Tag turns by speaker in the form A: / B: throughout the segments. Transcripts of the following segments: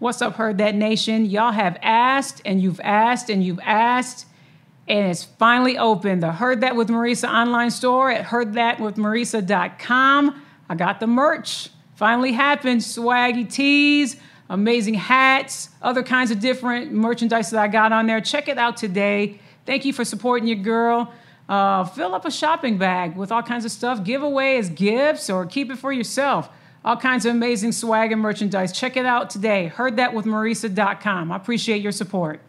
A: What's up, Heard That Nation? Y'all have asked and you've asked and you've asked, and it's finally open. The Heard That with Marisa online store at heardthatwithmarisa.com. I got the merch. Finally happened. Swaggy tees, amazing hats, other kinds of different merchandise that I got on there. Check it out today. Thank you for supporting your girl. Uh, fill up a shopping bag with all kinds of stuff. Give away as gifts or keep it for yourself all kinds of amazing swag and merchandise. Check it out today. Heard that with HeardThatWithMarisa.com. I appreciate your support.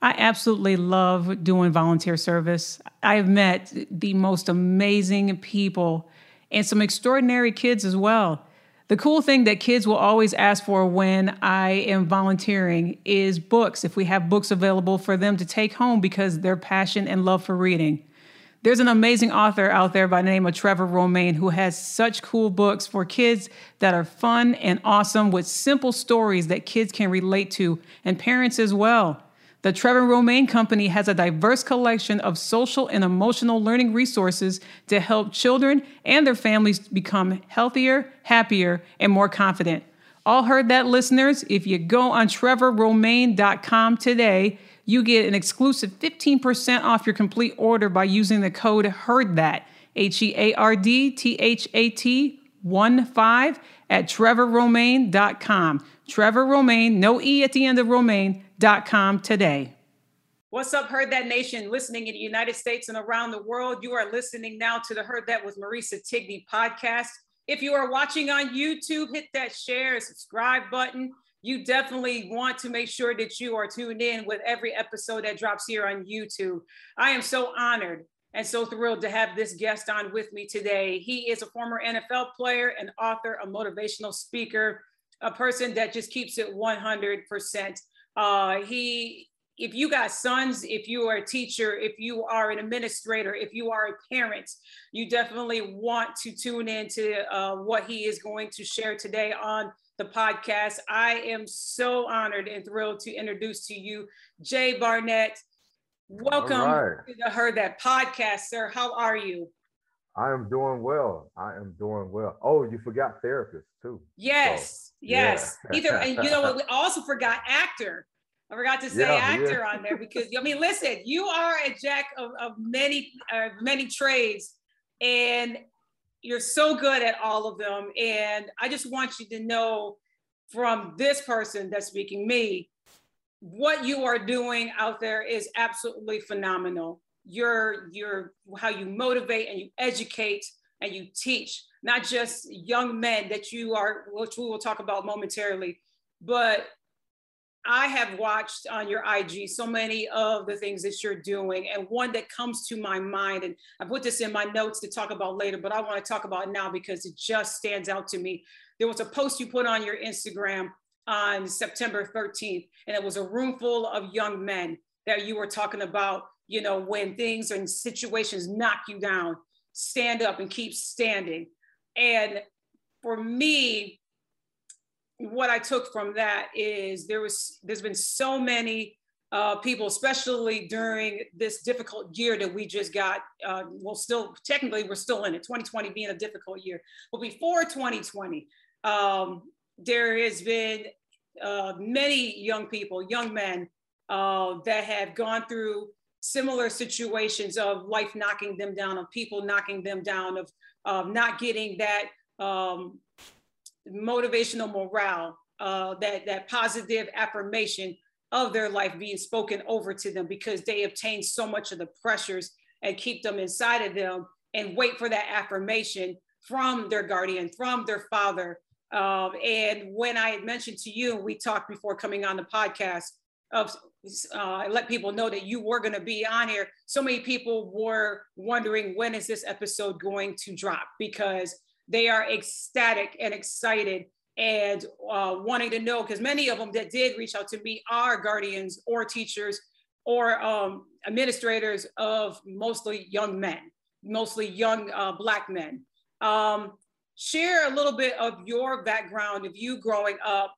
A: I absolutely love doing volunteer service. I've met the most amazing people and some extraordinary kids as well. The cool thing that kids will always ask for when I am volunteering is books, if we have books available for them to take home because their passion and love for reading. There's an amazing author out there by the name of Trevor Romain who has such cool books for kids that are fun and awesome with simple stories that kids can relate to and parents as well. The Trevor Romain Company has a diverse collection of social and emotional learning resources to help children and their families become healthier, happier, and more confident. All heard that, listeners? If you go on trevorromain.com today, you get an exclusive 15% off your complete order by using the code HEARD THAT, H E A R D T H A T 1 5 at trevorromain.com. Trevor Romain, no E at the end of Romain.com today. What's up, Heard That Nation? Listening in the United States and around the world, you are listening now to the Heard That with Marisa Tigney podcast. If you are watching on YouTube, hit that share, subscribe button you definitely want to make sure that you are tuned in with every episode that drops here on YouTube. I am so honored and so thrilled to have this guest on with me today. He is a former NFL player, an author, a motivational speaker, a person that just keeps it 100%. Uh, he, if you got sons, if you are a teacher, if you are an administrator, if you are a parent, you definitely want to tune in to uh, what he is going to share today on the podcast. I am so honored and thrilled to introduce to you Jay Barnett. Welcome
B: right.
A: to the Heard That podcast, sir. How are you?
B: I am doing well. I am doing well. Oh, you forgot therapist too.
A: Yes,
B: So,
A: yes.
B: yeah.
A: Either and you know what? We also forgot actor. I forgot to say
B: Yeah,
A: actor
B: yeah.
A: on there because I mean, listen, you are a jack of, of many uh, many trades, and you're so good at all of them. And I just want you to know from this person that's speaking, me, what you are doing out there is absolutely phenomenal. You're you're how you motivate and you educate and you teach not just young men that you are, which we will talk about momentarily, but I have watched on your IG so many of the things that you're doing, and one that comes to my mind, and I put this in my notes to talk about later, but I want to talk about now because it just stands out to me. There was a post you put on your Instagram on September 13th, and it was a room full of young men that you were talking about, you know, when things and situations knock you down, stand up and keep standing. And for me, what I took from that is there was there's been so many uh, people, especially during this difficult year that we just got. Uh, well, still, technically, we're still in it, 2020 being a difficult year. But before 2020, um, there has been uh, many young people, young men uh, that have gone through similar situations of life knocking them down, of people knocking them down, of not getting that um, motivational morale, uh, that, that positive affirmation of their life being spoken over to them because they obtain so much of the pressures and keep them inside of them and wait for that affirmation from their guardian, from their father. Um, and when I had mentioned to you, we talked before coming on the podcast of uh, let people know that you were going to be on here. So many people were wondering when is this episode going to drop because they are ecstatic and excited and uh, wanting to know because many of them that did reach out to me are guardians or teachers or um, administrators of mostly young men, mostly young uh, Black men. Um, share a little bit of your background of you growing up.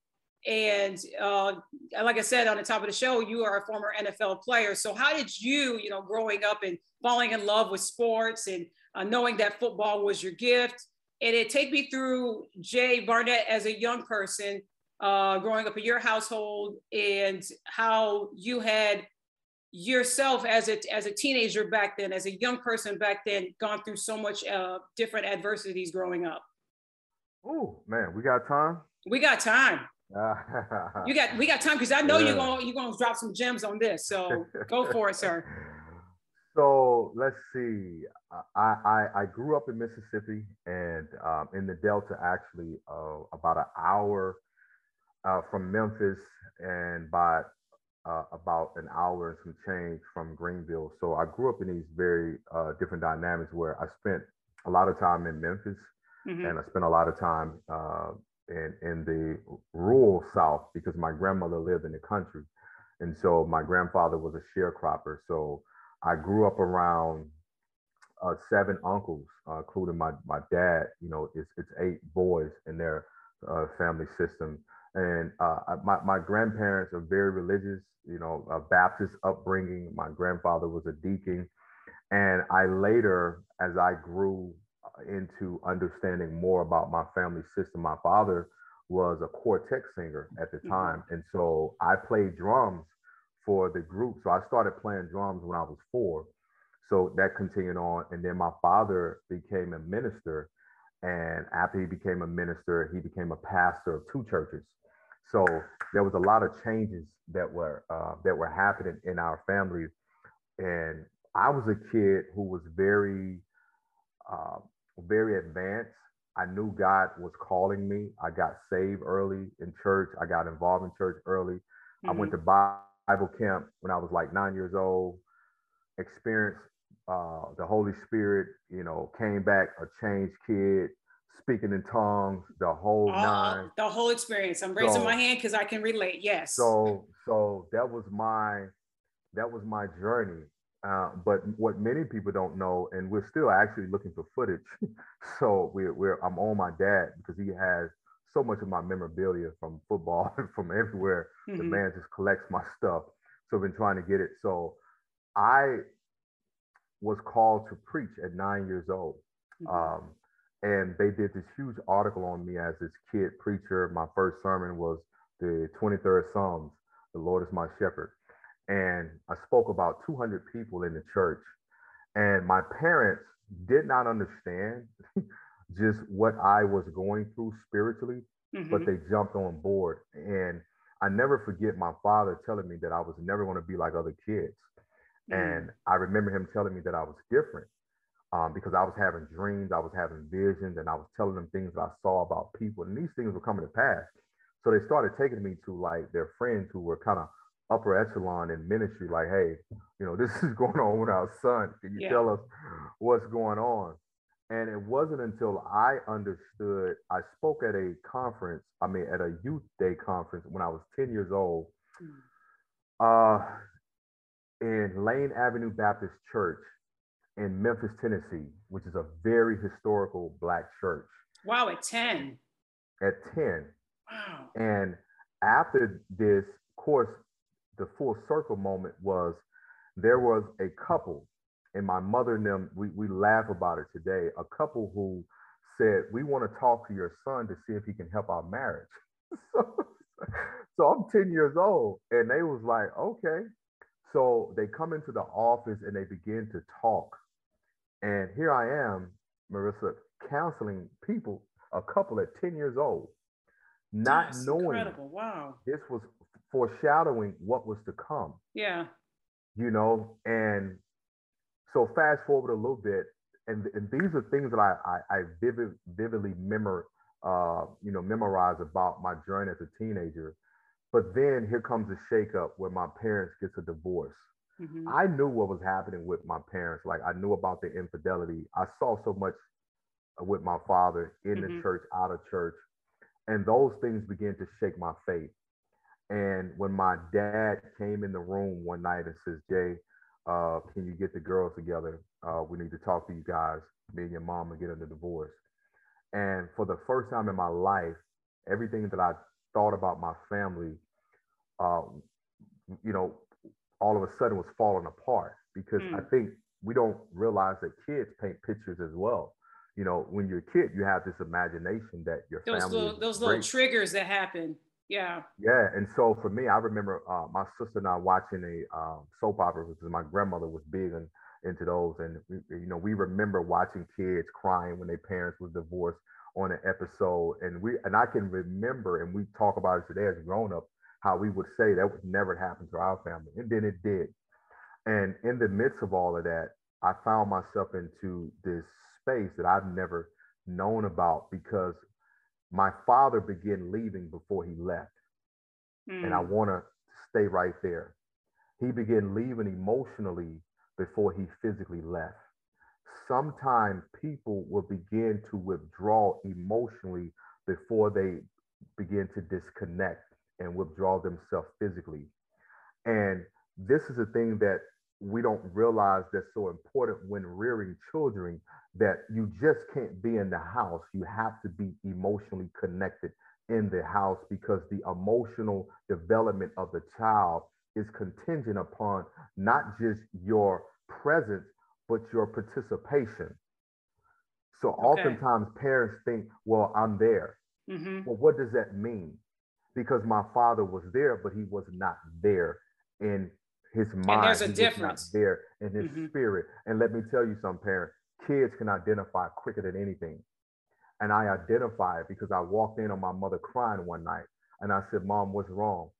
A: And uh, like I said on the top of the show, you are a former NFL player. So how did you, you know, growing up and falling in love with sports and uh, knowing that football was your gift, and it take me through Jay Barnett as a young person, uh, growing up in your household, and how you had yourself as a as a teenager back then, as a young person back then, gone through so much uh, different adversities growing up.
B: Oh man, we got time.
A: We got time. you got we got time because I know yeah. you're gonna you're gonna drop some gems on this. So go for it, sir.
B: So let's see. I, I, I grew up in Mississippi and um, in the Delta, actually, uh, about an hour uh, from Memphis and by uh, about an hour and some change from Greenville. So I grew up in these very uh, different dynamics where I spent a lot of time in Memphis mm-hmm. and I spent a lot of time uh, in, in the rural South because my grandmother lived in the country. And so my grandfather was a sharecropper. So I grew up around uh, seven uncles, uh, including my my dad. You know, it's it's eight boys in their uh, family system, and uh, my my grandparents are very religious. You know, a Baptist upbringing. My grandfather was a deacon, and I later, as I grew uh, into understanding more about my family system, my father was a quartet singer at the mm-hmm. time, and so I played drums for the group. So I started playing drums when I was four. So that continued on. And then my father became a minister. And after he became a minister, he became a pastor of two churches. So there was a lot of changes that were uh, that were happening in our family. And I was a kid who was very, uh, very advanced. I knew God was calling me. I got saved early in church. I got involved in church early. Mm-hmm. I went mm-hmm. to Bible Bible camp when I was like nine years old, experienced uh, the Holy Spirit, you know, came back a changed kid, speaking in tongues, the whole uh, nine.
A: The whole experience. I'm raising so, my hand because I can relate. Yes.
B: So, so that was my, that was my journey. Uh, but what many people don't know, and we're still actually looking for footage. so we're, we're, I'm on my dad because he has so much of my memorabilia from football and from everywhere. Mm-hmm. The man just collects my stuff. So I've been trying to get it. So I was called to preach at nine years old. Mm-hmm. Um, and they did this huge article on me as this kid preacher. My first sermon was the 23rd Psalms, The Lord is my shepherd. And I spoke about 200 people in the church. And my parents did not understand just what I was going through spiritually, mm-hmm. but they jumped on board. And I never forget my father telling me that I was never going to be like other kids. Mm-hmm. And I remember him telling me that I was different um, because I was having dreams, I was having visions, and I was telling them things that I saw about people. And these things were coming to pass. So they started taking me to like their friends who were kind of upper echelon in ministry, like, hey, you know, this is going on with our son. Can you yeah. tell us what's going on? And it wasn't until I understood, I spoke at a conference, I mean, at a youth day conference when I was 10 years old uh, in Lane Avenue Baptist Church in Memphis, Tennessee, which is a very historical Black church.
A: Wow, at 10.
B: At 10. Wow. And after this course, the full circle moment was there was a couple, and my mother and them, we, we laugh about it today, a couple who said, We want to talk to your son to see if he can help our marriage. so, so I'm 10 years old, and they was like, Okay. So they come into the office and they begin to talk. And here I am, Marisa, counseling people, a couple at 10 years old, not
A: That's
B: knowing
A: incredible. Wow.
B: this was foreshadowing what was to come,
A: Yeah.
B: you know. And so fast forward a little bit, and, and these are things that I I, I vivid, vividly memor, uh, you know, memorize about my journey as a teenager. But then here comes a shakeup where my parents gets a divorce.
A: Mhm.
B: I knew what was happening with my parents. Like I knew about the infidelity. I saw so much with my father in
A: Mhm.
B: the church, out of church, and those things began to shake my faith. And when my dad came in the room one night and says, "Jay, uh, can you get the girls together? Uh, we need to talk to you guys. Me and your mom are getting a divorce." And for the first time in my life, everything that I thought about my family, uh, you know, all of a sudden was falling apart because I
A: Mm.
B: think we don't realize that kids paint pictures as well. You know, when you're a kid, you have this imagination that your
A: Those
B: family
A: little those little triggers that happen. Yeah.
B: Yeah, and so for me, I remember uh, my sister and I watching a um, soap opera because my grandmother was big in, into those, and we, you know we remember watching kids crying when their parents was divorced on an episode, and we and I can remember, and we talk about it today as grown up, how we would say that would never happen to our family, and then it did, and in the midst of all of that, I found myself into this space that I've never known about because my father began leaving before he left and I
A: Mm.
B: want to stay right there. He began leaving emotionally before he physically left. Sometimes people will begin to withdraw emotionally before they begin to disconnect and withdraw themselves physically. And this is a thing that we don't realize that's so important when rearing children that you just can't be in the house. You have to be emotionally connected in the house because the emotional development of the child is contingent upon not just your presence, but your participation. So
A: Okay.
B: oftentimes parents think, well, I'm there.
A: Mhm.
B: Well, what does that mean? Because my father was there, but he was not there in his mind.
A: there's a difference.
B: there in his
A: Mhm.
B: spirit. And let me tell you something, parent, kids can identify quicker than anything. And I identified because I walked in on my mother crying one night and I said, Mom, what's wrong?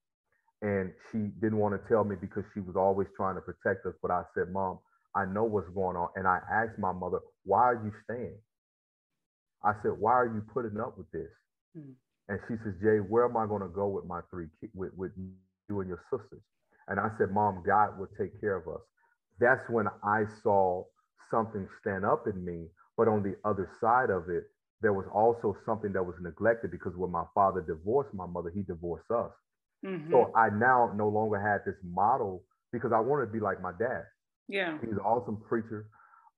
B: And she didn't want to tell me because she was always trying to protect us. But I said, Mom, I know what's going on. And I asked my mother, Why are you staying? I said, Why are you putting up with this?
A: Mhm.
B: And she says, Jay, where am I going to go with my three kids, with, with you and your sisters? And I said, Mom, God will take care of us. That's when I saw something stand up in me. But on the other side of it, there was also something that was neglected because when my father divorced my mother, he divorced us.
A: Mhm.
B: So I now no longer had this model because I wanted to be like my dad.
A: Yeah.
B: He's an awesome preacher,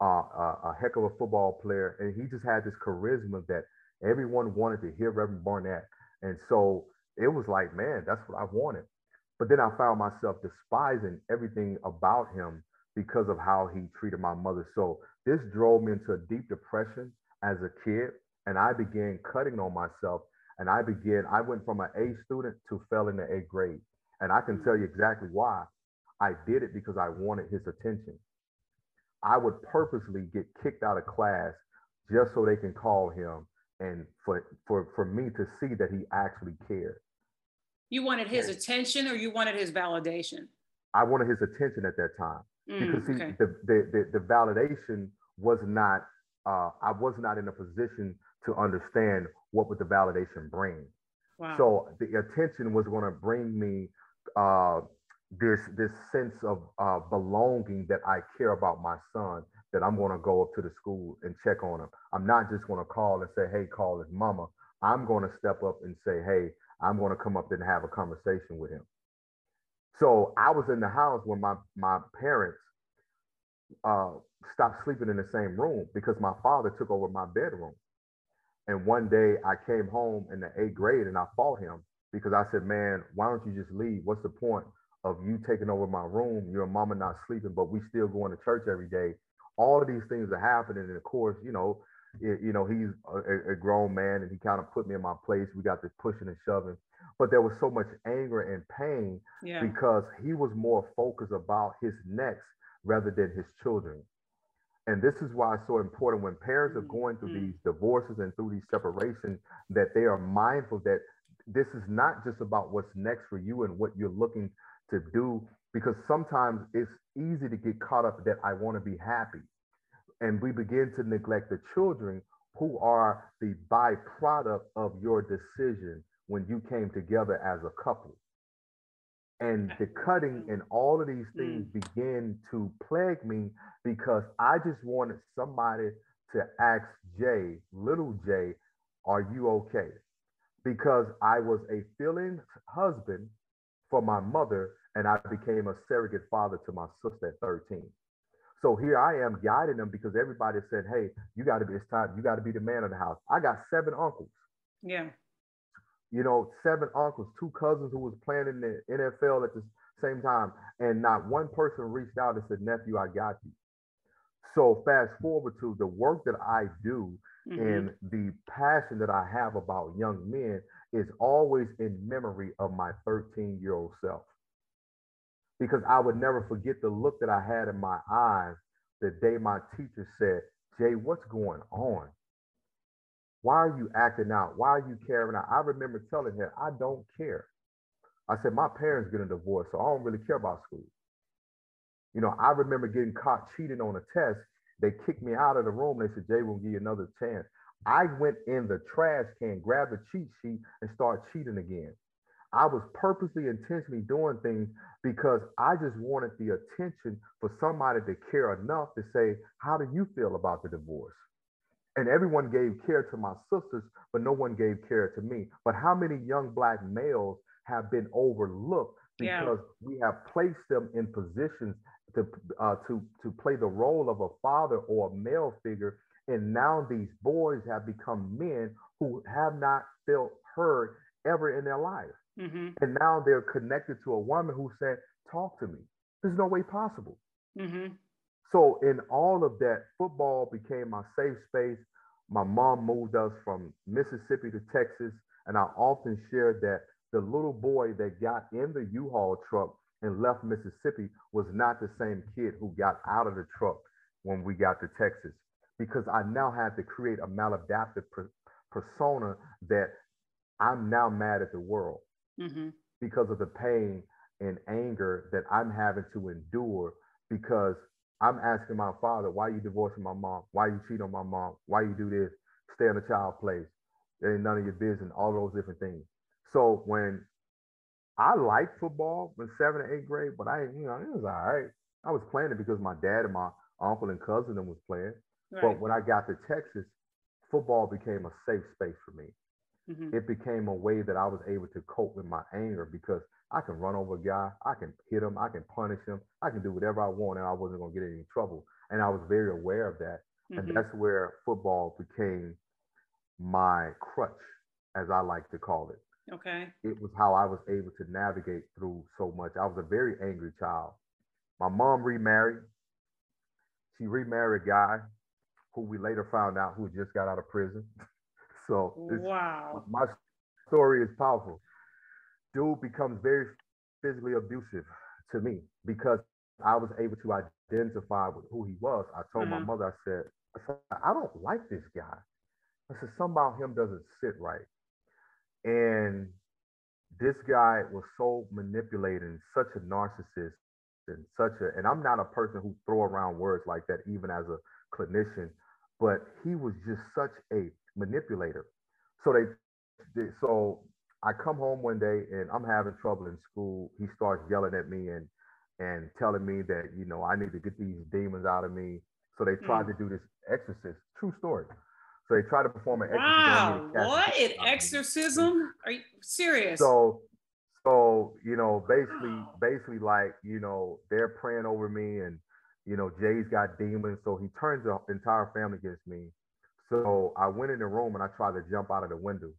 B: uh, a, a heck of a football player, and he just had this charisma that everyone wanted to hear Reverend Barnett. And so it was like, man, that's what I wanted. But then I found myself despising everything about him because of how he treated my mother. So this drove me into a deep depression as a kid, and I began cutting on myself. And I began, I went from an A student to fell in the eighth grade. And I can tell you exactly why. I did it because I wanted his attention. I would purposely get kicked out of class just so they can call him and for for for me to see that he actually cared.
A: You wanted his
B: Yeah.
A: attention or you wanted his validation?
B: I wanted his attention at that time
A: Mm,
B: because see
A: okay.
B: the, the the the validation was not uh, I was not in a position to understand what would the validation bring.
A: Wow.
B: So the attention was going to bring me uh, this this sense of uh, belonging that I care about my son. That I'm going to go up to the school and check on him. I'm not just going to call and say, "Hey, call his mama." I'm going to step up and say, "Hey, I'm going to come up and have a conversation with him." So I was in the house when my my parents uh, stopped sleeping in the same room because my father took over my bedroom. And one day I came home in the eighth grade and I fought him because I said, man, why don't you just leave? What's the point of you taking over my room, your mama not sleeping, but we still going to church every day. All of these things are happening, and of course, you know, you know, he's a, a, grown man, and he kind of put me in my place. We got this pushing and shoving, but there was so much anger and pain yeah. because he was more focused about his next rather than his children. And this is why it's so important when parents are going through mm-hmm. these divorces and through these separations that they are mindful that this is not just about what's next for you and what you're looking to do, because sometimes it's easy to get caught up that I want to be happy. And we begin to neglect the children who are the byproduct of your decision when you came together as a couple. And the cutting and all of these things mm. begin to plague me because I just wanted somebody to ask Jay, little Jay, are you okay? Because I was a filling husband for my mother and I became a surrogate father to my sister at 13. So here I am guiding them because everybody said, hey, you got to be, it's time, you got to be the man of the house. I got seven uncles.
A: Yeah
B: you know, seven uncles, two cousins who was playing in the NFL at the same time, and not one person reached out and said, "Nephew, I got you." So fast forward to the work that I do mm-hmm. and the passion that I have about young men is always in memory of my 13 year old self. Because I would never forget the look that I had in my eyes the day my teacher said, Jay, what's going on? Why are you acting out? Why are you caring out? I remember telling her, I don't care. I said, my parents getting a divorce, so I don't really care about school. You know, I remember getting caught cheating on a test. They kicked me out of the room. They said, Jay, we'll give you another chance. I went in the trash can, grabbed the cheat sheet, and started cheating again. I was purposely, intentionally doing things because I just wanted the attention for somebody to care enough to say, How do you feel about the divorce? and everyone gave care to my sisters, but no one gave care to me. But how many young black males have been overlooked because yeah. we have placed them in positions to uh, to to play the role of a father or a male figure, and now these boys have become men who have not felt heard ever in their life, mm-hmm. and now they're connected to a woman who said, "Talk to me." There's no way possible. Mm-hmm. So in all of that, football became my safe space. My mom moved us from Mississippi to Texas, and I often shared that the little boy that got in the U-Haul truck and left Mississippi was not the same kid who got out of the truck when we got to Texas, because I now had to create a maladaptive per- persona that I'm now mad at the world mm-hmm. because of the pain and anger that I'm having to endure because I'm asking my father, why you divorcing my mom? Why you cheat on my mom? Why you do this? Stay in the child place. There ain't none of your business, all those different things. So when I liked football in seventh and eighth grade, but I, you know, it was all right. I was playing it because my dad and my uncle and cousin was playing. Right. But when I got to Texas, football became a safe space for me. Mm-hmm. It became a way that I was able to cope with my anger because I can run over a guy, I can hit him, I can punish him, I can do whatever I want, and I wasn't going to get any trouble. And I was very aware of that. Mm-hmm. And that's where football became my crutch, as I like to call it.
A: Okay.
B: It was how I was able to navigate through so much. I was a very angry child. My mom remarried. She remarried a guy who we later found out who just got out of prison. so
A: wow.
B: my story is powerful dude becomes very physically abusive to me because I was able to identify with who he was. I told mm-hmm. my mother, I said, I said, I don't like this guy. I said, something about him doesn't sit right. And this guy was so manipulating, such a narcissist, and such a, and I'm not a person who throw around words like that, even as a clinician, but he was just such a manipulator. So they, they so I come home one day and I'm having trouble in school. He starts yelling at me and and telling me that you know I need to get these demons out of me. So they tried mm. to do this exorcist. True story. So they try to perform an
A: wow, exorcism. Wow, what an exorcism? Are you serious?
B: So so you know basically basically like you know they're praying over me and you know Jay's got demons. So he turns the entire family against me. So I went in the room and I tried to jump out of the window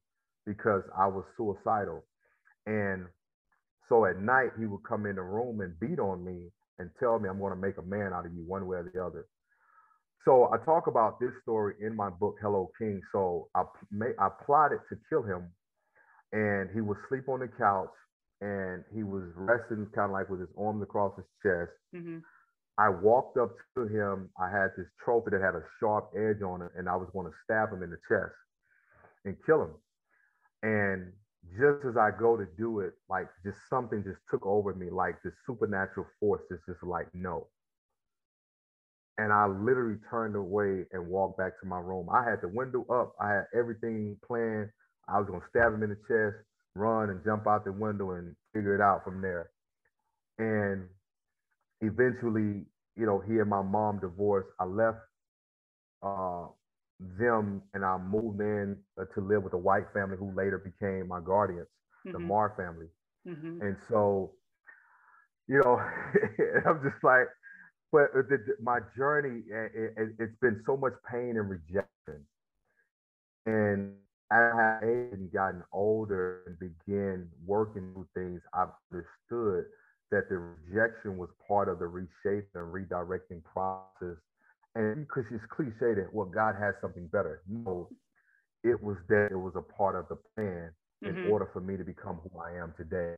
B: because I was suicidal. And So at night, he would come in the room and beat on me and tell me, I'm going to make a man out of you one way or the other. So I talk about this story in my book, Hello King. So I, I plotted to kill him, and he would sleep on the couch, and he was resting kind of like with his arms across his chest. Mm-hmm. I walked up to him. I had this trophy that had a sharp edge on it, and I was going to stab him in the chest and kill him. And just as I go to do it, like just something just took over me, like this supernatural force is just like, no. And I literally turned away and walked back to my room. I had the window up, I had everything planned. I was gonna stab him in the chest, run and jump out the window and figure it out from there. And eventually, you know, he and my mom divorced. I left uh, them and I moved in uh, to live with a white family who later became my guardians, mm-hmm. the Marr family. Mm-hmm. And so, you know, I'm just like, but the, my journey, it, has it, been so much pain and rejection. And as I have gotten older and began working through things, I've understood that the rejection was part of the reshaping and redirecting process. And because it's cliche that well god has something better. No it was that it was a part of the plan mm-hmm. in order for me to become who i am today.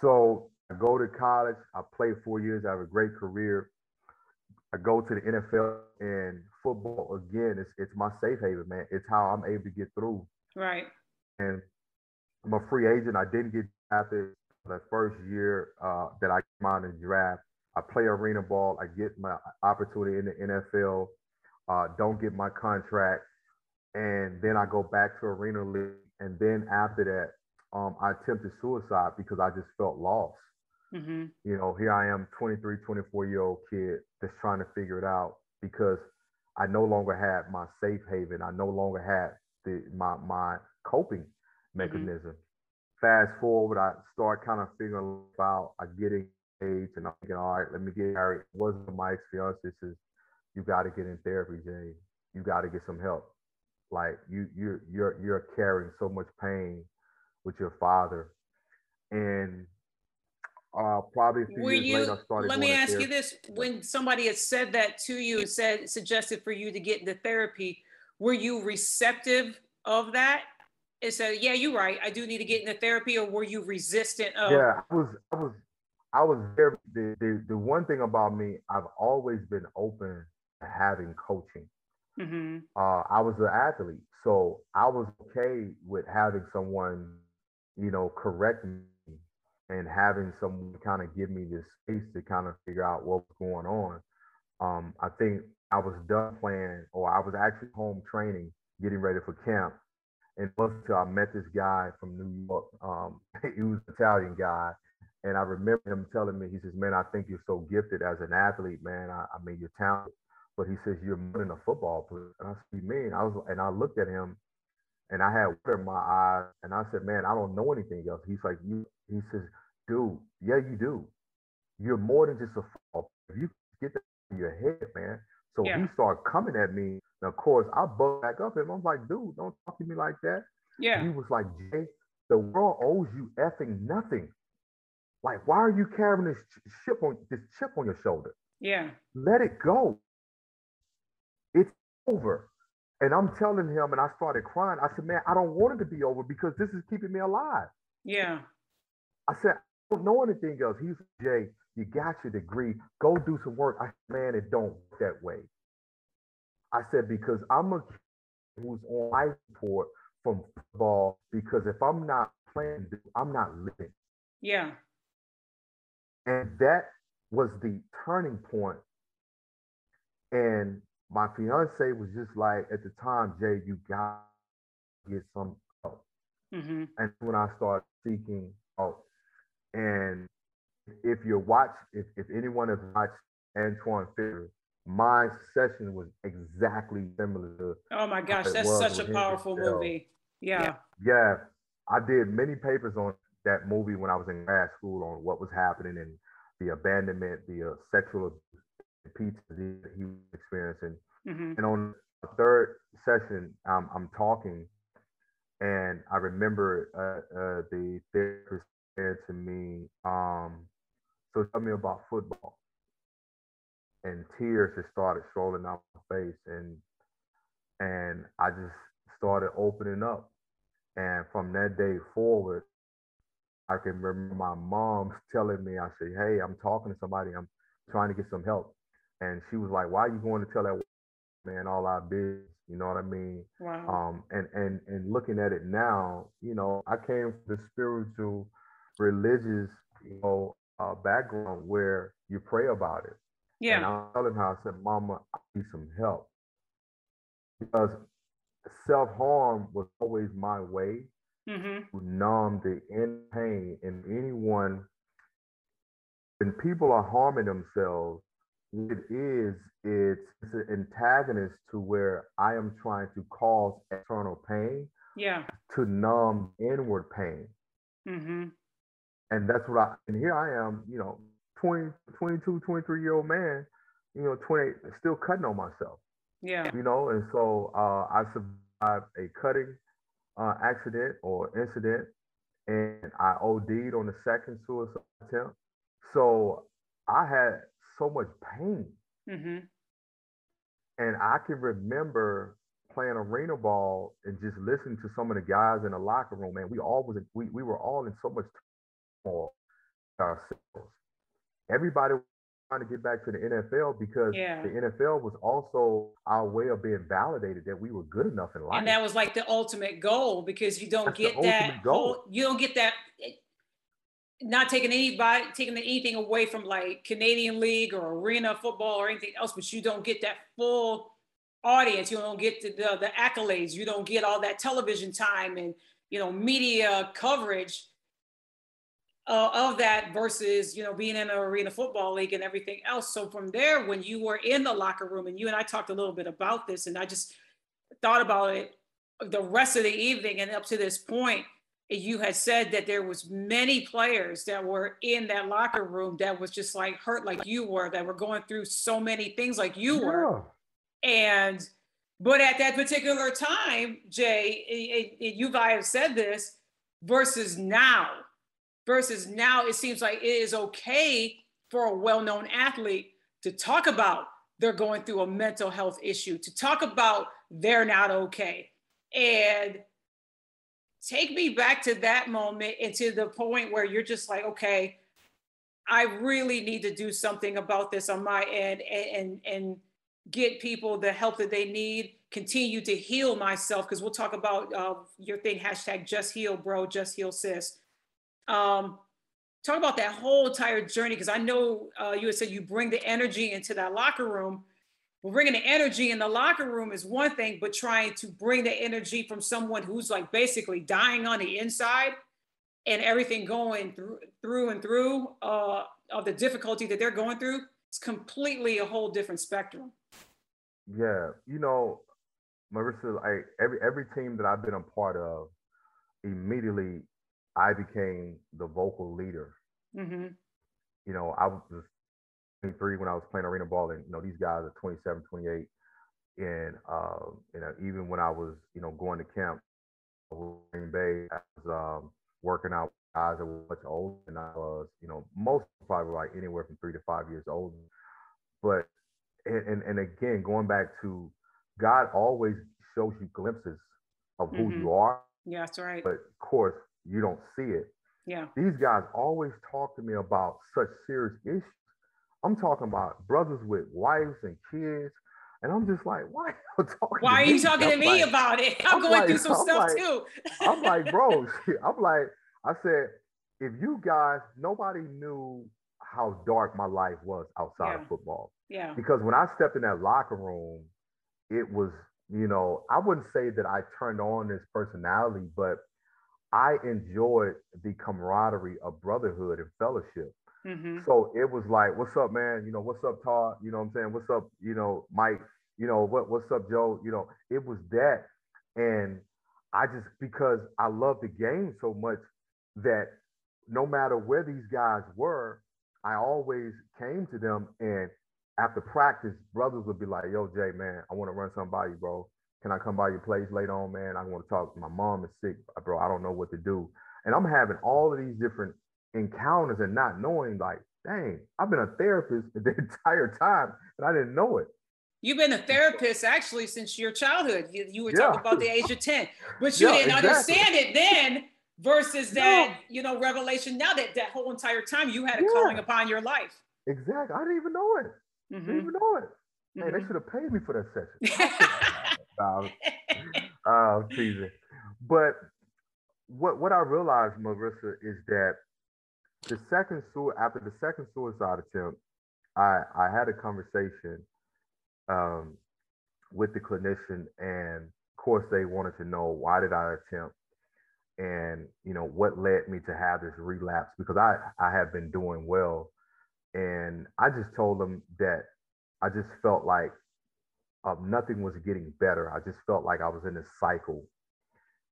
B: So i go to college i play four years i have a great career. I go to the nfl and football again it's, it's my safe haven man. It's how i'm able to get through.
A: Right.
B: And i'm a free agent. I didn't get drafted the first year uh, that i came out in the draft I play arena ball. I get my opportunity in the NFL. Uh, don't get my contract, and then I go back to arena league. And then after that, um, I attempted suicide because I just felt lost. Mm-hmm. You know, here I am, 23, 24 year old kid that's trying to figure it out because I no longer had my safe haven. I no longer had the my my coping mm-hmm. mechanism. Mm-hmm. Fast forward, I start kind of figuring out. I get in age and I'm thinking, all right, let me get married. It wasn't Mike's fiance says, you got to get in therapy, Jay. You got to get some help. Like you, you're you're you're carrying so much pain with your father, and uh, probably
A: Were you,
B: later, I started.
A: Let me ask you this: When somebody had said that to you, and said suggested for you to get into therapy, were you receptive of that? And said, "Yeah, you're right. I do need to get into therapy," or were you resistant of?
B: Yeah, I was. I was I was there. The, the, the one thing about me, I've always been open to having coaching. Mm-hmm. Uh, I was an athlete, so I was okay with having someone, you know, correct me and having someone kind of give me this space to kind of figure out what's going on. Um, I think I was done playing, or I was actually home training, getting ready for camp. And until I met this guy from New York. Um, he was an Italian guy, and I remember him telling me, he says, Man, I think you're so gifted as an athlete, man. I, I mean, you're talented. But he says, You're more than a football player. And I said, You mean? I was and I looked at him and I had water in my eyes. And I said, Man, I don't know anything else. He's like, You he says, Dude, yeah, you do. You're more than just a football player. You get that in your head, man. So yeah. he started coming at me. And of course, I bugged back up him. I'm like, dude, don't talk to me like that.
A: Yeah.
B: He was like, Jay, the world owes you effing nothing. Like, why are you carrying this chip on this chip on your shoulder?
A: Yeah.
B: Let it go. It's over. And I'm telling him, and I started crying. I said, man, I don't want it to be over because this is keeping me alive.
A: Yeah.
B: I said, I don't know anything else. He's Jay, you got your degree. Go do some work. I said, man, it don't work that way. I said, because I'm a kid who's on life support from football because if I'm not playing, I'm not living.
A: Yeah.
B: And that was the turning point. And my fiance was just like, at the time, Jay, you got to get some help. Mm-hmm. And when I started seeking help, and if you watch, if, if anyone has watched Antwone Fisher, my session was exactly similar to.
A: Oh my gosh, that's such a powerful movie. Yeah.
B: Yeah. I did many papers on that movie when I was in grad school on what was happening and the abandonment, the uh, sexual abuse that he was experiencing. Mm-hmm. And on the third session, um, I'm talking, and I remember uh, uh, the therapist said to me, um, so tell me about football. And tears just started rolling down my face. And and I just started opening up. And from that day forward, I can remember my mom telling me, I said, Hey, I'm talking to somebody, I'm trying to get some help. And she was like, Why are you going to tell that man all our business? You know what I mean?
A: Wow.
B: Um, and and and looking at it now, you know, I came from the spiritual, religious, you know, uh, background where you pray about it.
A: Yeah.
B: And I'm telling her, I said, Mama, I need some help. Because self harm was always my way
A: mm-hmm.
B: to numb the inner pain in anyone. When people are harming themselves, it is, it's, it's an antagonist to where I am trying to cause external pain
A: Yeah.
B: to numb inward pain.
A: Mm-hmm.
B: and that's what I and here I am, you know, 20, 22, 23 year old man, you know, 20 still cutting on myself,
A: Yeah.
B: you know, and so uh, I survived a cutting uh, accident or incident, and I OD'd on the second suicide attempt. So I had so much pain,
A: Mm-hmm.
B: and I can remember playing arena ball and just listening to some of the guys in the locker room. Man, we all was we we were all in so much turmoil ourselves. Everybody was trying to get back to the NFL because
A: Yeah.
B: the NFL was also our way of being validated that we were good enough in life.
A: And that was like the ultimate goal because you don't
B: That's
A: get that
B: goal.
A: you don't get that eh, not taking anybody taking anything away from like Canadian League or arena football or anything else, but you don't get that full audience. You don't get the, the, the accolades. You don't get all that television time and you know media coverage uh, of that versus you know being in an arena football league and everything else. So from there, when you were in the locker room and you and I talked a little bit about this, and I just thought about it the rest of the evening and up to this point you had said that there was many players that were in that locker room that was just like hurt like you were that were going through so many things like you were
B: Yeah.
A: and but at that particular time jay it, it, you guys have said this versus now versus now it seems like it is okay for a well-known athlete to talk about they're going through a mental health issue to talk about they're not okay. And take me back to that moment and to the point where you're just like okay i really need to do something about this on my end and and, and get people the help that they need continue to heal myself. Because we'll talk about uh, your thing hashtag just heal bro just heal sis um, talk about that whole entire journey because i know uh, you said you bring the energy into that locker room well, bringing the energy in the locker room is one thing, but trying to bring the energy from someone who's like basically dying on the inside and everything going through through and through uh, of the difficulty that they're going through, it's completely a whole different spectrum.
B: Yeah, you know, Marisa, I every every team that I've been a part of, immediately I became the vocal leader.
A: hmm
B: You know, I was 23 when I was playing arena ball, and you know, these guys are 27, 28, and uh, you know, even when I was, you know, going to camp Green Bay, I was um, working out with guys that were much older than I was. You know, most probably like anywhere from three to five years old. But and, and and again, going back to God always shows you glimpses of who
A: Mhm.
B: you are,
A: Yeah, that's right.
B: but of course you don't see it.
A: Yeah.
B: These guys always talk to me about such serious issues. I'm talking about brothers with wives and kids, and I'm just like, why are you talking?
A: Why are
B: to
A: you
B: me?
A: talking to me
B: like-
A: about it? I'm,
B: I'm
A: going
B: like-
A: through some
B: I'm
A: stuff
B: like-
A: too.
B: I'm like, bro, I'm like, I said, if you guys, nobody knew how dark my life was outside
A: Yeah.
B: of football.
A: yeah.
B: Because when I stepped in that locker room, it was, you know, I wouldn't say that I turned on this personality, but I enjoyed the camaraderie of brotherhood and fellowship.
A: hmm
B: So it was like, what's up, man? You know, what's up, Todd? You know what I'm saying? What's up, you know, Mike? You know, what what's up, Joe? You know, it was that. And I just because I love the game so much that no matter where these guys were, I always came to them and after practice, brothers would be like, yo, Jay, man, I want to run you, bro. Can I come by your place later on, man? I want to talk. My mom is sick, bro. I don't know what to do. And I'm having all of these different encounters and not knowing, like, dang, I've been a therapist the entire time and I didn't know it.
A: You've been a therapist actually since your childhood. You, you were yeah. talking about the age of 10, but you yeah, didn't exactly. understand it then versus that, no. you know, revelation. Now that that whole entire time you had a yeah. calling upon your life.
B: Exactly. I didn't even know it. Mm-hmm. Didn't even know it. Hey, mm-hmm. they should have paid me for that session. um, uh, teasing. But what what I realized, Marisa, is that the second su- after the second suicide attempt, I I had a conversation um, with the clinician, and of course they wanted to know why did I attempt, and you know what led me to have this relapse? Because I I have been doing well, and I just told them that I just felt like um, nothing was getting better. I just felt like I was in a cycle.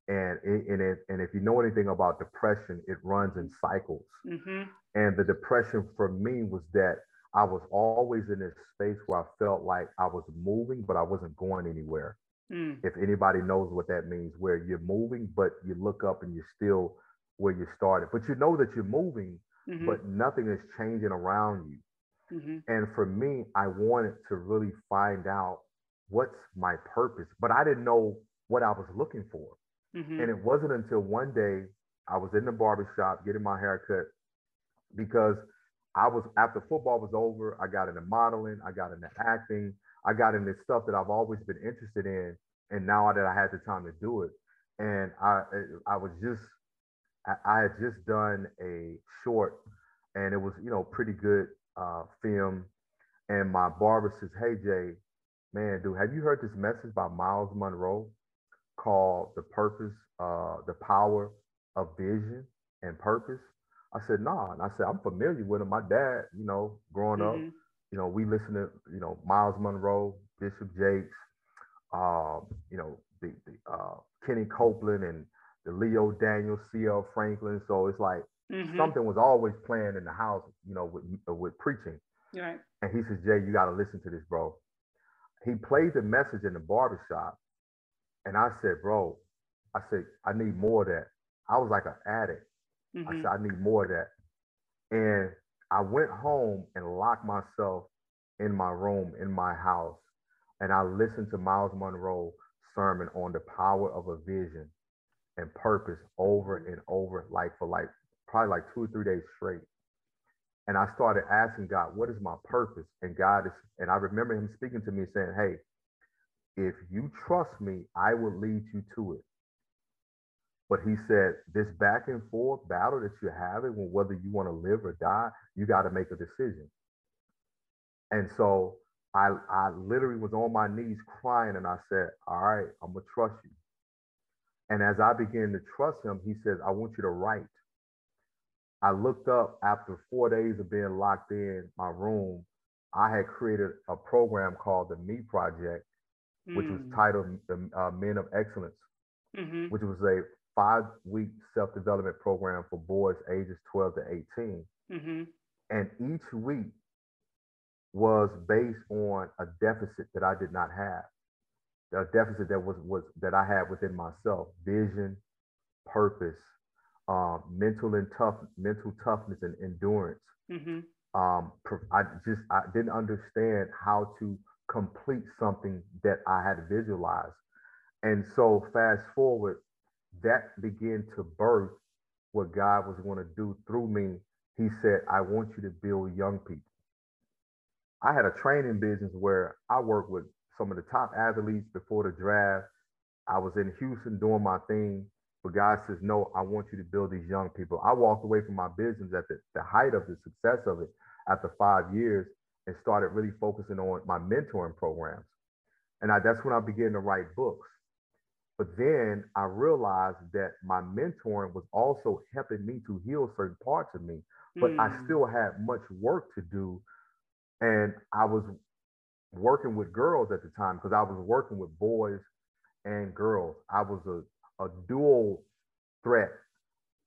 B: And and it, and if you know anything about depression, it runs in cycles. Mm-hmm. And the depression for me was that I was always in this space where I felt like I was moving, but I wasn't going anywhere. Mm. If anybody knows what that means, where you're moving, but you look up and you're still where you started, but you know that you're moving, mm-hmm. but nothing is changing around you. Mm-hmm. And for me, I wanted to really find out what's my purpose, but I didn't know what I was looking for. Mm-hmm. And it wasn't until one day I was in the barbershop getting my hair cut because I was after football was over, I got into modeling, I got into acting, I got into stuff that I've always been interested in. And now that I had the time to do it, and I I was just I, had just done a short, and it was you know pretty good uh, film. And my barber says, "Hey Jay, man, dude, have you heard this message by Myles Munroe called The Purpose, uh, The Power of Vision and Purpose? I said, nah. And I said, I'm familiar with him. My dad, you know, growing mm-hmm. up, you know, we listen to, you know, Myles Munroe, Bishop Jakes, uh, you know, the, the uh, Kenny Copeland and the Leo Daniel, C.L. Franklin. So it's like mm-hmm. something was always playing in the house, you know, with, with preaching.
A: Right.
B: And he says, Jay, you got to listen to this, bro he played the message in the barbershop. And I said, bro, I said, I need more of that. I was like an addict. Mm-hmm. I said, I need more of that. And I went home and locked myself in my room, in my house. And I listened to Myles Munroe sermon on the power of a vision and purpose over mm-hmm. and over, like for like probably like two or three days straight. And I started asking God, what is my purpose? And God is, and I remember him speaking to me saying, Hey, if you trust me, I will lead you to it. But he said, this back and forth battle that you're having, whether you want to live or die, you got to make a decision. And so I, I literally was on my knees crying and I said, All right, I'm going to trust you. And as I began to trust him, he says, I want you to write. I looked up after four days of being locked in my room. I had created a program called the Me Project, mm. which was mm. titled the uh, Men of Excellence, mm-hmm. which was a five week self development program for boys ages 12 to 18. Mm-hmm. And each week was based on a deficit that I did not have, a deficit that was, was that I had within myself vision, purpose, um, mental and tough, mental toughness and endurance. Mm-hmm. Um, I just I didn't understand how to complete something that I had visualized, and so fast forward, that began to birth what God was going to do through me. He said, "I want you to build young people." I had a training business where I worked with some of the top athletes before the draft. I was in Houston doing my thing. But God says, no, I want you to build these young people. I walked away from my business at the, the height of the success of it after five years and started really focusing on my mentoring programs. And I, that's when I began to write books. But then I realized that my mentoring was also helping me to heal certain parts of me, but mm. I still had much work to do. And I was working with girls at the time because I was working with boys and girls. I was a a dual threat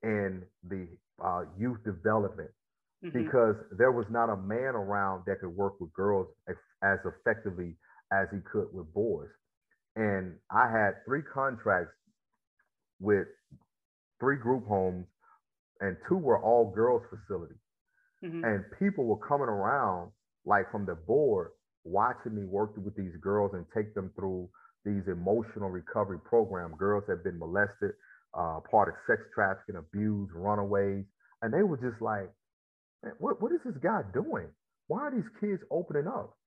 B: in the uh, youth development mm-hmm. because there was not a man around that could work with girls as effectively as he could with boys. And I had three contracts with three group homes and two were all girls facilities. Mm-hmm. And people were coming around like from the board watching me work with these girls and take them through these emotional recovery program. Girls have been molested, uh, part of sex trafficking, abused, runaways, and they were just like, "What what is this guy doing? Why are these kids opening up?"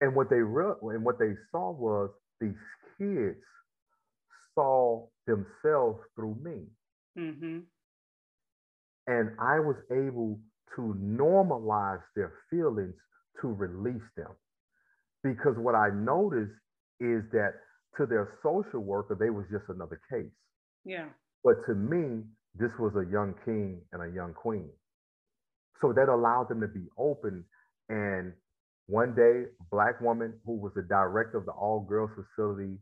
B: And what they re- and what they saw was these kids saw themselves through me. Mm-hmm. And I was able to normalize their feelings to release them. Because what I noticed is that to their social worker, they was just another case.
A: Yeah.
B: But to me, this was a young king and a young queen. So that allowed them to be open. And one day, black woman who was the director of the all girls facility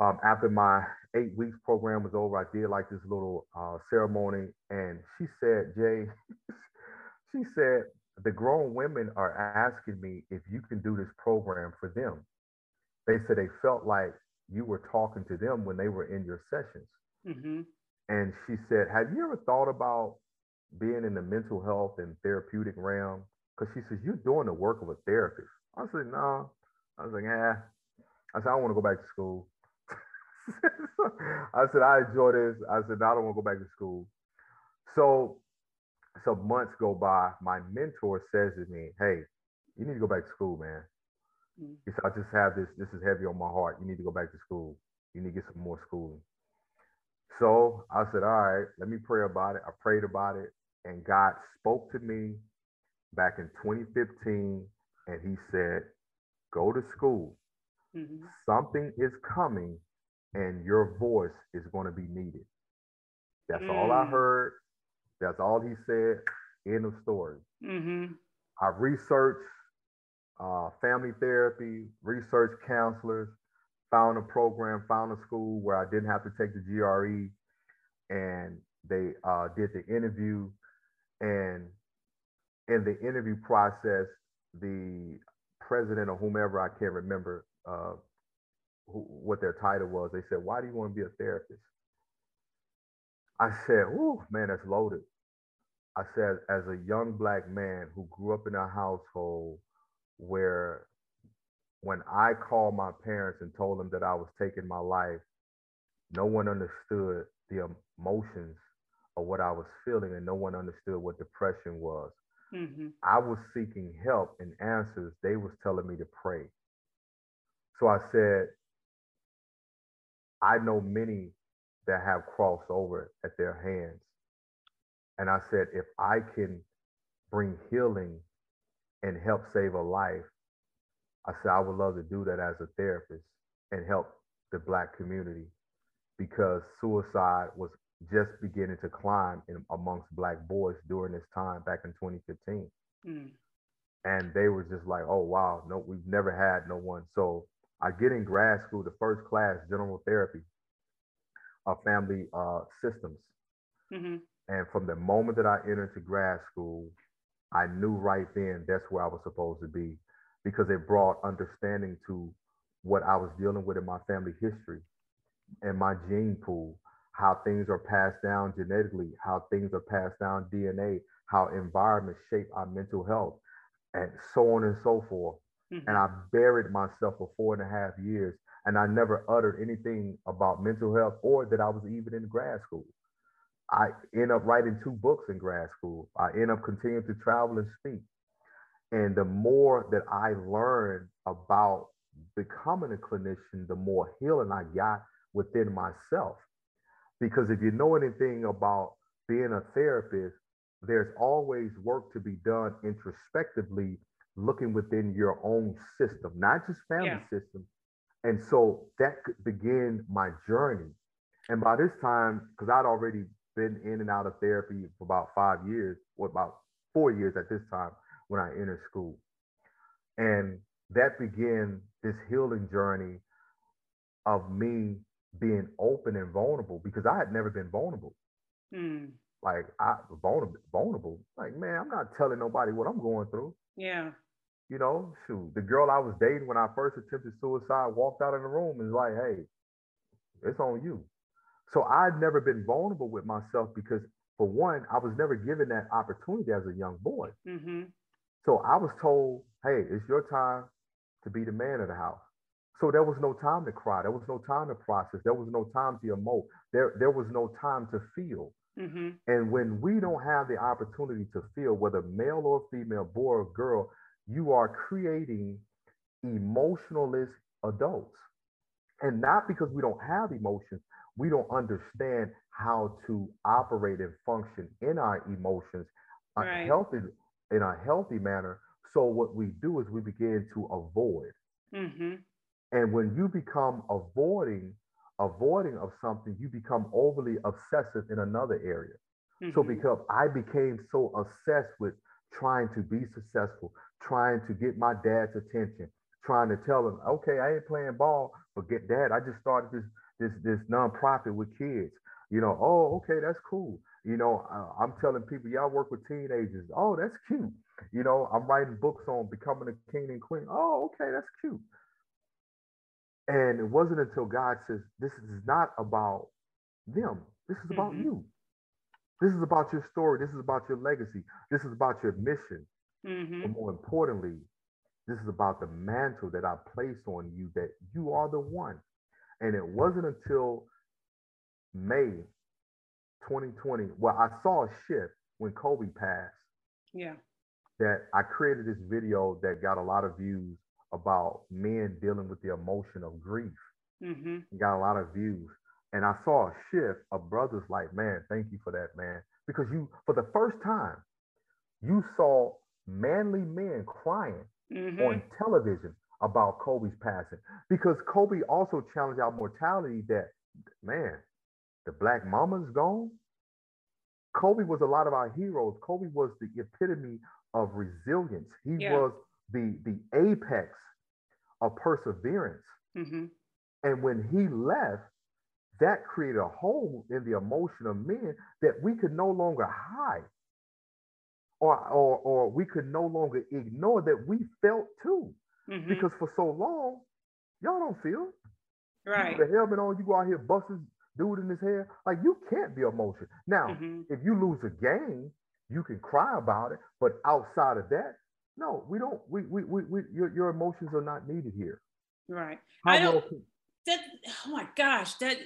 B: um, after my eight weeks program was over, I did like this little uh, ceremony, and she said, Jay, she said, the grown women are asking me if you can do this program for them. They said they felt like you were talking to them when they were in your sessions. Mm-hmm. And she said, Have you ever thought about being in the mental health and therapeutic realm? Because she says, You're doing the work of a therapist. I said, No. I was like, Yeah. I said, I don't want to go back to school. I said, I enjoy this. I said, I don't want to go back to school. So, some months go by. My mentor says to me, Hey, you need to go back to school, man. Mm-hmm. He said, I just have this, this is heavy on my heart. You need to go back to school. You need to get some more schooling. So I said, All right, let me pray about it. I prayed about it, and God spoke to me back in 2015, and He said, Go to school. Mm-hmm. Something is coming and your voice is going to be needed. That's mm. all I mm. heard. That's all he said. End of story. Mm-hmm. I researched uh, family therapy, research counselors, found a program, found a school where I didn't have to take the GRE, and they uh, did the interview. And in the interview process, the president or whomever I can't remember uh, who, what their title was. They said, "Why do you want to be a therapist?" I said, "Oh man, that's loaded." I said, as a young black man who grew up in a household where when I called my parents and told them that I was taking my life, no one understood the emotions of what I was feeling, and no one understood what depression was. Mm-hmm. I was seeking help and answers. They was telling me to pray. So I said, I know many that have crossed over at their hands. And I said, if I can bring healing and help save a life, I said, I would love to do that as a therapist and help the Black community because suicide was just beginning to climb in, amongst Black boys during this time back in 2015. Mm. And they were just like, oh, wow, no, we've never had no one. So I get in grad school, the first class, general therapy of family uh, systems. Mm-hmm. And from the moment that I entered to grad school, I knew right then that's where I was supposed to be because it brought understanding to what I was dealing with in my family history and my gene pool, how things are passed down genetically, how things are passed down DNA, how environments shape our mental health, and so on and so forth. Mm-hmm. And I buried myself for four and a half years. And I never uttered anything about mental health or that I was even in grad school. I end up writing two books in grad school. I end up continuing to travel and speak. And the more that I learned about becoming a clinician, the more healing I got within myself. Because if you know anything about being a therapist, there's always work to be done introspectively looking within your own system, not just family yeah. system. And so that began my journey. And by this time, because I'd already been in and out of therapy for about five years, or about four years at this time when I entered school. And that began this healing journey of me being open and vulnerable because I had never been vulnerable. Mm. Like I vulnerable, vulnerable. Like man, I'm not telling nobody what I'm going through.
A: Yeah
B: you know, shoot, the girl I was dating when I first attempted suicide walked out of the room and was like, hey, it's on you. So I'd never been vulnerable with myself because, for one, I was never given that opportunity as a young boy.
A: Mm-hmm.
B: So I was told, hey, it's your time to be the man of the house. So there was no time to cry. There was no time to process. There was no time to emote. There, there was no time to feel.
A: Mm-hmm.
B: And when we don't have the opportunity to feel, whether male or female, boy or girl, you are creating emotionless adults. And not because we don't have emotions, we don't understand how to operate and function in our emotions
A: Right.
B: healthy in a healthy manner. So what we do is we begin to avoid.
A: Mm-hmm.
B: And when you become avoiding, avoiding of something, you become overly obsessive in another area. So
A: Mhm.
B: because I became so obsessed with trying to be successful, trying to get my dad's attention, trying to tell him, okay, I ain't playing ball, but get dad, I just started this this this nonprofit with kids. You know, oh, okay, that's cool. You know, uh, I'm telling people, y'all work with teenagers. Oh, that's cute. You know, I'm writing books on becoming a king and queen. Oh, okay, that's cute. And it wasn't until God says, this is not about them. This is about
A: Mhm.
B: you. This is about your story. This is about your legacy. This is about your mission. But
A: Mm-hmm.
B: more importantly, this is about the mantle that I placed on you that you are the one. And it wasn't until May 2020, well, I saw a shift when Kobe passed
A: Yeah.
B: that I created this video that got a lot of views about men dealing with the emotion of grief.
A: Mm-hmm.
B: Got a lot of views. And I saw a shift of brothers like, man, thank you for that, man. Because you, for the first time, you saw manly men crying
A: Mm-hmm.
B: on television about Kobe's passing. Because Kobe also challenged our mortality that, man, the Black Mamba's gone. Kobe was a lot of our heroes. Kobe was the epitome of resilience. He
A: Yeah.
B: was the, the apex of perseverance.
A: Mm-hmm.
B: And when he left, that created a hole in the emotion of men that we could no longer hide. Or, or, or we could no longer ignore that we felt too.
A: Mm-hmm.
B: Because for so long, y'all don't feel.
A: Right.
B: the helmet on, you go out here busting dude in his hair. Like you can't be emotional. Now,
A: Mm-hmm.
B: if you lose a game, you can cry about it. But outside of that, no, we don't. We we we, we your, your emotions are not needed here.
A: Right.
B: How
A: I don't-
B: can-
A: that oh my gosh that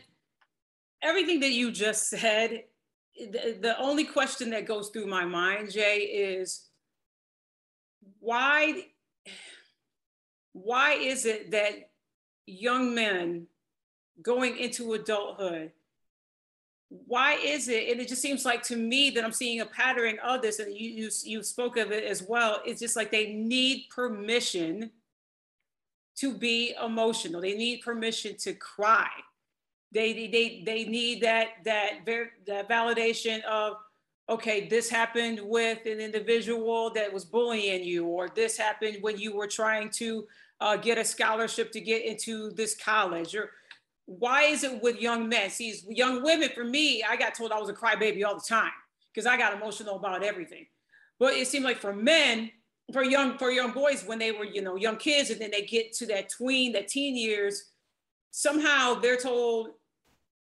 A: everything that you just said the, the only question that goes through my mind jay is why why is it that young men going into adulthood why is it and it just seems like to me that i'm seeing a pattern of this and you you, you spoke of it as well it's just like they need permission to be emotional. They need permission to cry. They they they need that that ver- that validation of okay, this happened with an individual that was bullying you, or this happened when you were trying to uh, get a scholarship to get into this college, or why is it with young men? See, young women, for me, I got told I was a crybaby all the time because I got emotional about everything. But it seemed like for men, for young for young boys when they were you know young kids and then they get to that tween that teen years somehow they're told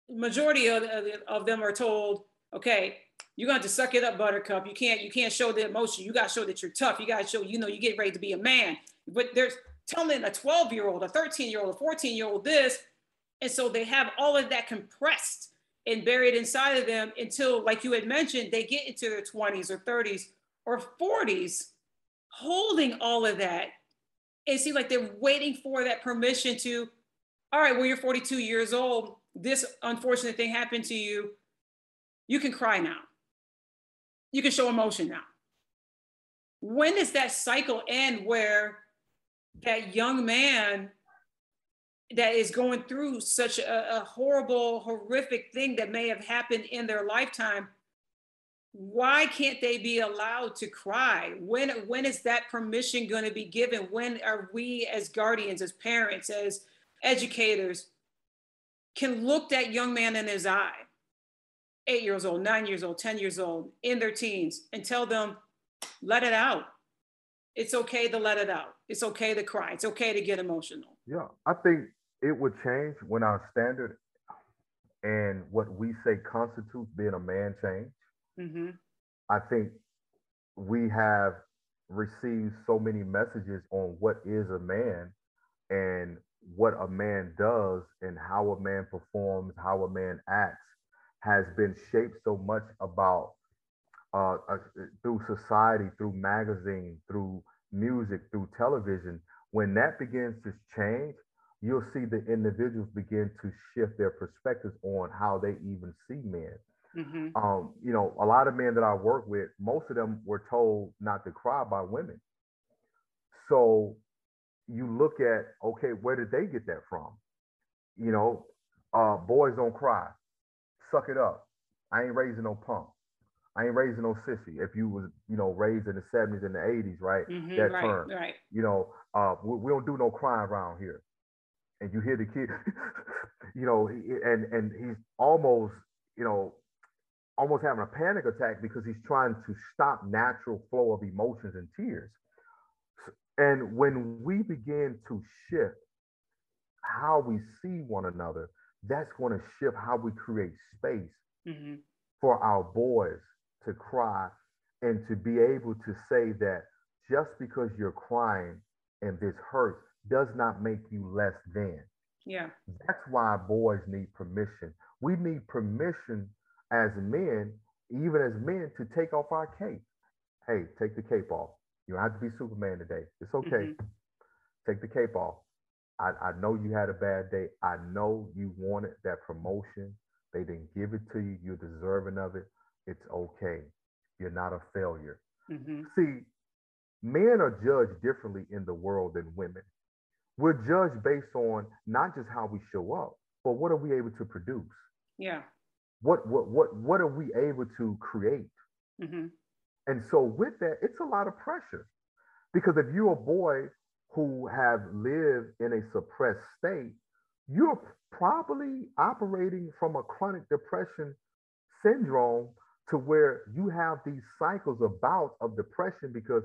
A: majority of, of, of them are told okay you're going to to suck it up buttercup you can't you can't show the emotion you got to show that you're tough you got to show you know you get ready to be a man but there's telling a 12 year old a 13 year old a 14 year old this and so they have all of that compressed and buried inside of them until like you had mentioned they get into their 20s or 30s or 40s holding all of that. It seems like they're waiting for that permission to, all right, well, you're 42 years old. This unfortunate thing happened to you. You can cry now. You can show emotion now. When does that cycle end where that young man that is going through such a, a horrible, horrific thing that may have happened in their lifetime why can't they be allowed to cry when when is that permission going to be given when are we as guardians as parents as educators can look that young man in his eye eight years old nine years old ten years old in their teens and tell them let it out. It's okay to let it out. It's okay to cry. It's okay to get emotional.
B: Yeah, I think it would change when our standard and what we say constitutes being a man change.
A: Mm-hmm.
B: I think we have received so many messages on what is a man and what a man does and how a man performs, how a man acts has been shaped so much about uh, uh, through society, through magazine, through music, through television. When that begins to change, you'll see the individuals begin to shift their perspectives on how they even see men.
A: Mm-hmm.
B: Um, you know, a lot of men that I work with, most of them were told not to cry by women. So you look at, okay, where did they get that from? You know, uh, boys don't cry, suck it up. I ain't raising no punk. I ain't raising no sissy. If you was, you know, raised in the 70s and the 80s, right?
A: Mm-hmm,
B: that
A: right,
B: term.
A: right.
B: You know, uh, we, we don't do no crying around here. And you hear the kid, you know, and and he's almost, you know, almost having a panic attack because he's trying to stop natural flow of emotions and tears. And when we begin to shift how we see one another, that's going to shift how we create space
A: Mm-hmm.
B: for our boys to cry and to be able to say that just because you're crying and this hurts does not make you less than.
A: Yeah.
B: That's why boys need permission. We need permission as men, even as men, to take off our cape. Hey, take the cape off. You don't have to be Superman today. It's okay.
A: Mhm.
B: Take the cape off. I, I know you had a bad day. I know you wanted that promotion. They didn't give it to you. You're deserving of it. It's okay. You're not a failure.
A: Mm-hmm.
B: See, men are judged differently in the world than women. We're judged based on not just how we show up, but what are we able to produce?
A: Yeah.
B: What what what what are we able to create?
A: Mm-hmm.
B: And so with that, it's a lot of pressure. Because if you're a boy who have lived in a suppressed state, you're probably operating from a chronic depression syndrome to where you have these cycles of bouts of depression because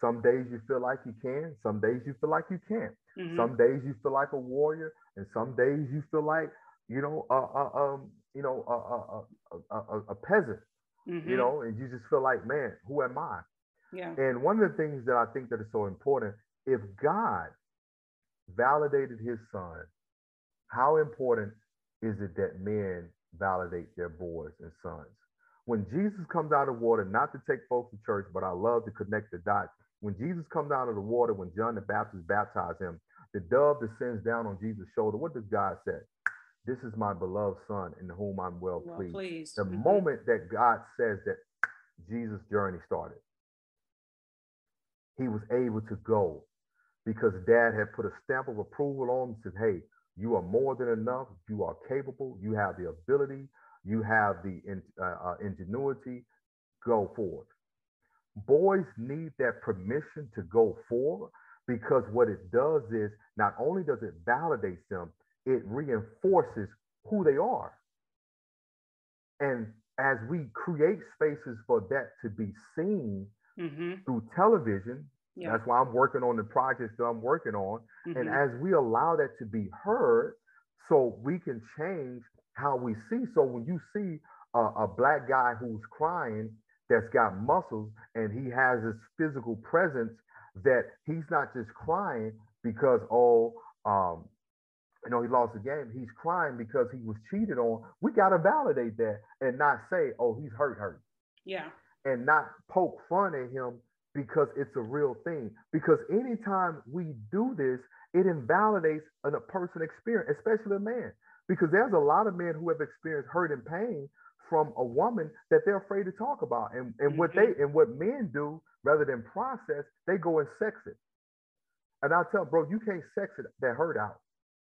B: some days you feel like you can, some days you feel like you can't.
A: Mm-hmm.
B: Some days you feel like a warrior, and some days you feel like you know a, a um you know a a, a, a, peasant,
A: Mhm.
B: you know, and you just feel like, man, who am I?
A: Yeah.
B: And one of the things that I think that is so important, if God validated his son, how important is it that men validate their boys and sons? When Jesus comes out of water, not to take folks to church, but I love to connect the dots. When Jesus comes out of the water, when John the Baptist baptized him, the dove descends down on Jesus' shoulder. What does God say? This is my beloved son in whom I'm well
A: Well,
B: pleased.
A: pleased.
B: The
A: Mhm.
B: moment that God says that Jesus' journey started, he was able to go because dad had put a stamp of approval on him and said, Hey, you are more than enough. You are capable. You have the ability. You have the in, uh, uh, ingenuity. Go forward. Boys need that permission to go forward because what it does is not only does it validate them, it reinforces who they are. And as we create spaces for that to be seen
A: Mhm.
B: through television,
A: Yeah.
B: that's why I'm working on the projects that I'm working on. And
A: Mhm.
B: as we allow that to be heard, so we can change how we see. So when you see a, a black guy who's crying that's got muscles and he has this physical presence that he's not just crying because, oh, um, you know, he lost the game. He's crying because he was cheated on. We got to validate that and not say, oh, he's hurt, hurt
A: Yeah.
B: and not poke fun at him because it's a real thing. Because anytime we do this, it invalidates a a person experience, especially a man. Because there's a lot of men who have experienced hurt and pain from a woman that they're afraid to talk about. And, and what they and what men do rather than process, they go and sex it. And I tell bro, you can't sex it that hurt out.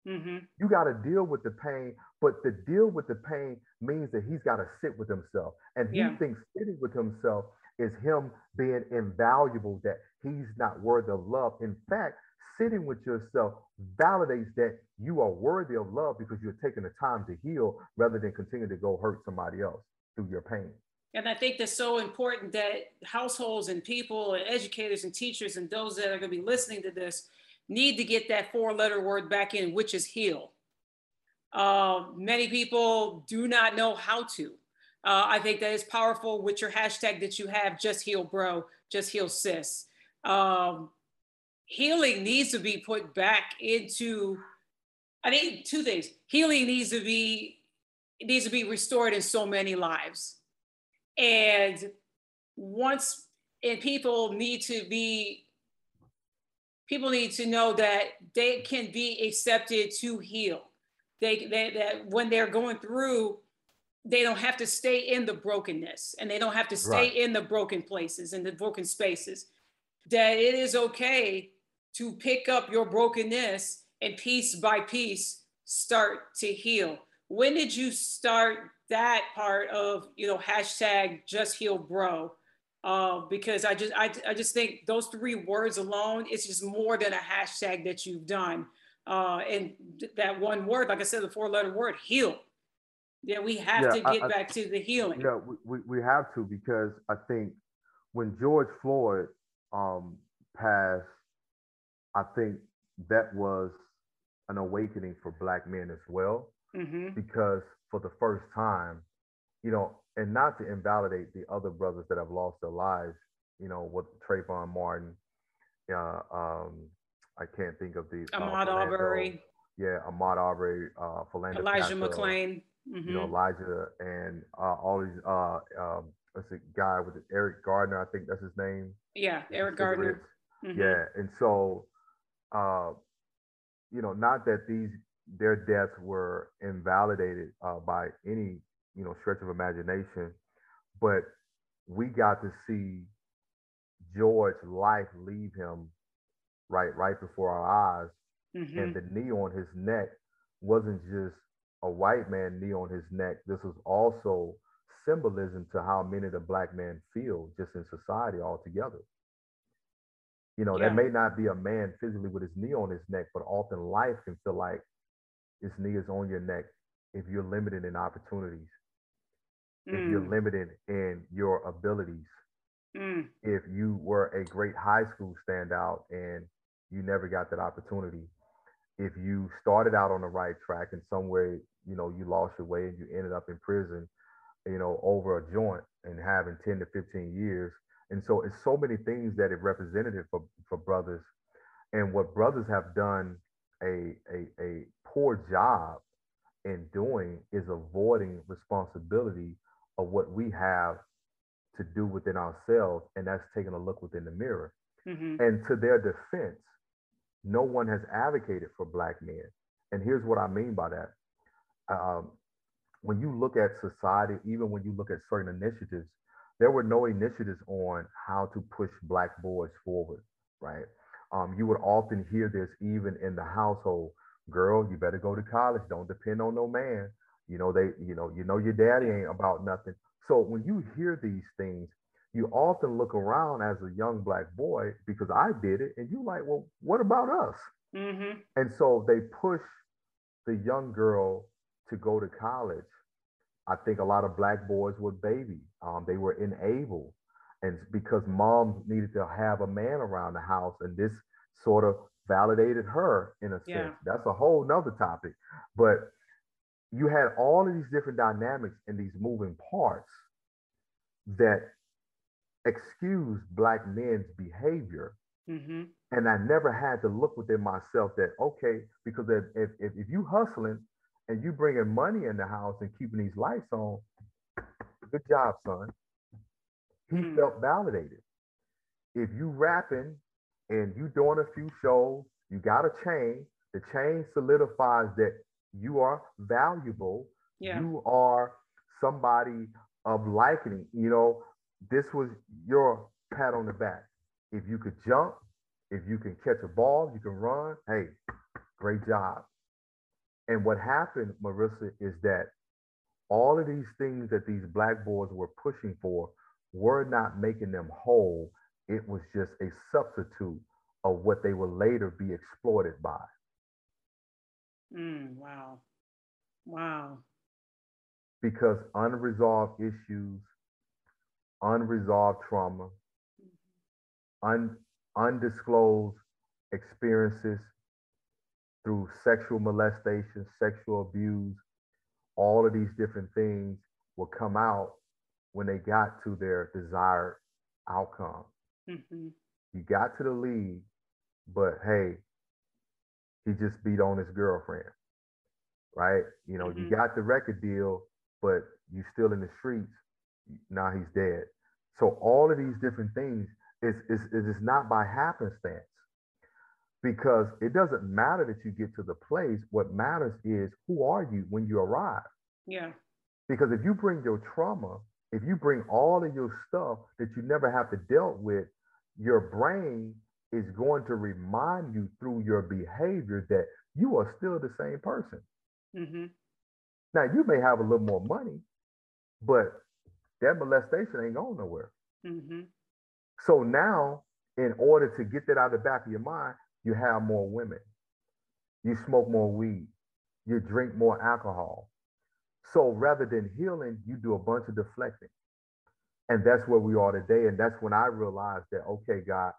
A: Mm-hmm.
B: You got to deal with the pain, but to deal with the pain means that he's got to sit with himself. And he
A: Yeah.
B: thinks sitting with himself is him being invaluable, that he's not worthy of love. In fact, sitting with yourself validates that you are worthy of love because you're taking the time to heal rather than continue to go hurt somebody else through your pain.
A: And I think that's so important that households and people and educators and teachers and those that are going to be listening to this need to get that four letter word back in, which is heal. Uh, many people do not know how to. Uh, I think that is powerful with your hashtag that you have, just heal bro, just heal sis. Um, healing needs to be put back into, I think two things. Healing needs to be, needs to be restored in so many lives. And once, and people need to be, people need to know that they can be accepted to heal. They, they that when they're going through they don't have to stay in the brokenness and they don't have to stay right. in the broken places and the broken spaces. That it is okay to pick up your brokenness and piece by piece start to heal. When did you start that part of you know hashtag just heal bro? Uh, because I just I, I just think those three words alone it's just more than a hashtag that you've done. Uh, and that one word, like I said, the four letter word, heal yeah, we have yeah, to get I, back to the healing.
B: Yeah, we, we, we have to because I think when George Floyd um, passed, I think that was an awakening for Black men as well. Mm-hmm. Because for the first time, you know, and not to invalidate the other brothers that have lost their lives, you know, with Trayvon Martin, uh, um, I can't think of the
A: uh, Ahmaud Arbery.
B: Yeah, Ahmaud Aubrey, uh,
A: Philando Elijah McClain
B: mm-hmm. you know, mm-hmm. Elijah and uh, all these, uh, um, what's the guy with Eric Gardner, I think that's his name.
A: Yeah, Eric Gardner.
B: Mm-hmm. Yeah, and so, uh, you know, not that these their deaths were invalidated uh, by any you know stretch of imagination, but we got to see George's life leave him right right before our eyes, mm-hmm. and the knee on his neck wasn't just a white man knee on his neck, this was also symbolism to how many of the black men feel just in society altogether. You know, yeah. there may not be a man physically with his knee on his neck, but often life can feel like his knee is on your neck if you're limited in opportunities, mm. if you're mm. limited in your abilities, mm. if you were a great high school standout and you never got that opportunity, if you started out on the right track and somewhere you know you lost your way and you ended up in prison you know over a joint and having 10 to 15 years. And so it's so many things that it represented for for brothers. And what brothers have done a a, a poor job in doing is avoiding responsibility of what we have to do within ourselves. And that's taking a look within the mirror. Mm-hmm. and to their defense no one has advocated for black men. And here's what I mean by that. Um, when you look at society, even when you look at certain initiatives, there were no initiatives on how to push black boys forward, right? Um, you would often hear this even in the household. Girl, you better go to college. Don't depend on no man. You know they, you know, you know your daddy ain't about nothing. So when you hear these things, you often look around as a young black boy because I did it, and you like, well, what about us? Mm-hmm. And so they push the young girl to go to college. I think a lot of black boys were baby. Um, they were enabled, and because mom needed to have a man around the house, and this sort of validated her in a yeah. sense. That's a whole nother topic. But you had all of these different dynamics and these moving parts that excuse black men's behavior. Mm-hmm. And I never had to look within myself that, okay, because if, if, if you hustling and you bringing money in the house and keeping these lights on, good job, son. He mm-hmm. felt validated. If you rapping and you doing a few shows, you got a chain, the chain solidifies that you are valuable. Yeah. You are somebody of likening. You know, this was your pat on the back. If you could jump, if you can catch a ball, you can run, hey, great job. And what happened, Marisa, is that all of these things that these black boys were pushing for were not making them whole. It was just a substitute of what they will later be exploited by.
A: Mm, wow. Wow.
B: Because unresolved issues unresolved trauma, un, undisclosed experiences through sexual molestation, sexual abuse, all of these different things will come out when they got to their desired outcome. Mm-hmm. You got to the league, but hey, he just beat on his girlfriend, right? You know, mm-hmm. you got the record deal, but you still in the streets. Now he's dead. So all of these different things is is is not by happenstance because it doesn't matter that you get to the place. What matters is who are you when you arrive.
A: Yeah.
B: Because if you bring your trauma, if you bring all of your stuff that you never have to deal with, your brain is going to remind you through your behavior that you are still the same person. Mm-hmm. Now you may have a little more money, but that molestation ain't going nowhere. Mm-hmm. So now, in order to get that out of the back of your mind, you have more women, you smoke more weed, you drink more alcohol. So rather than healing, you do a bunch of deflecting. And that's where we are today. And that's when I realized that, okay, God,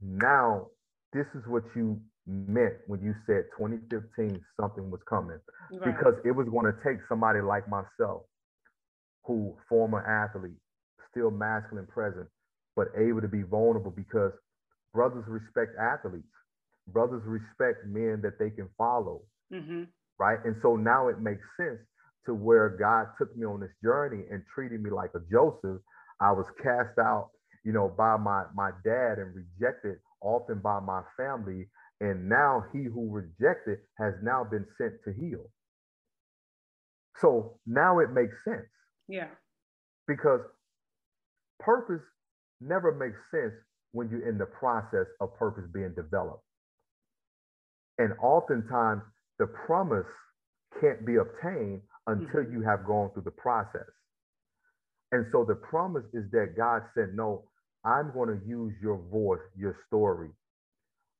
B: now this is what you meant when you said 2015 something was coming right. because it was going to take somebody like myself who former athlete still masculine present but able to be vulnerable because brothers respect athletes brothers respect men that they can follow mm-hmm. right and so now it makes sense to where god took me on this journey and treated me like a joseph i was cast out you know by my my dad and rejected often by my family and now he who rejected has now been sent to heal. So now it makes sense.
A: Yeah.
B: Because purpose never makes sense when you're in the process of purpose being developed. And oftentimes the promise can't be obtained until mm-hmm. you have gone through the process. And so the promise is that God said, No, I'm going to use your voice, your story,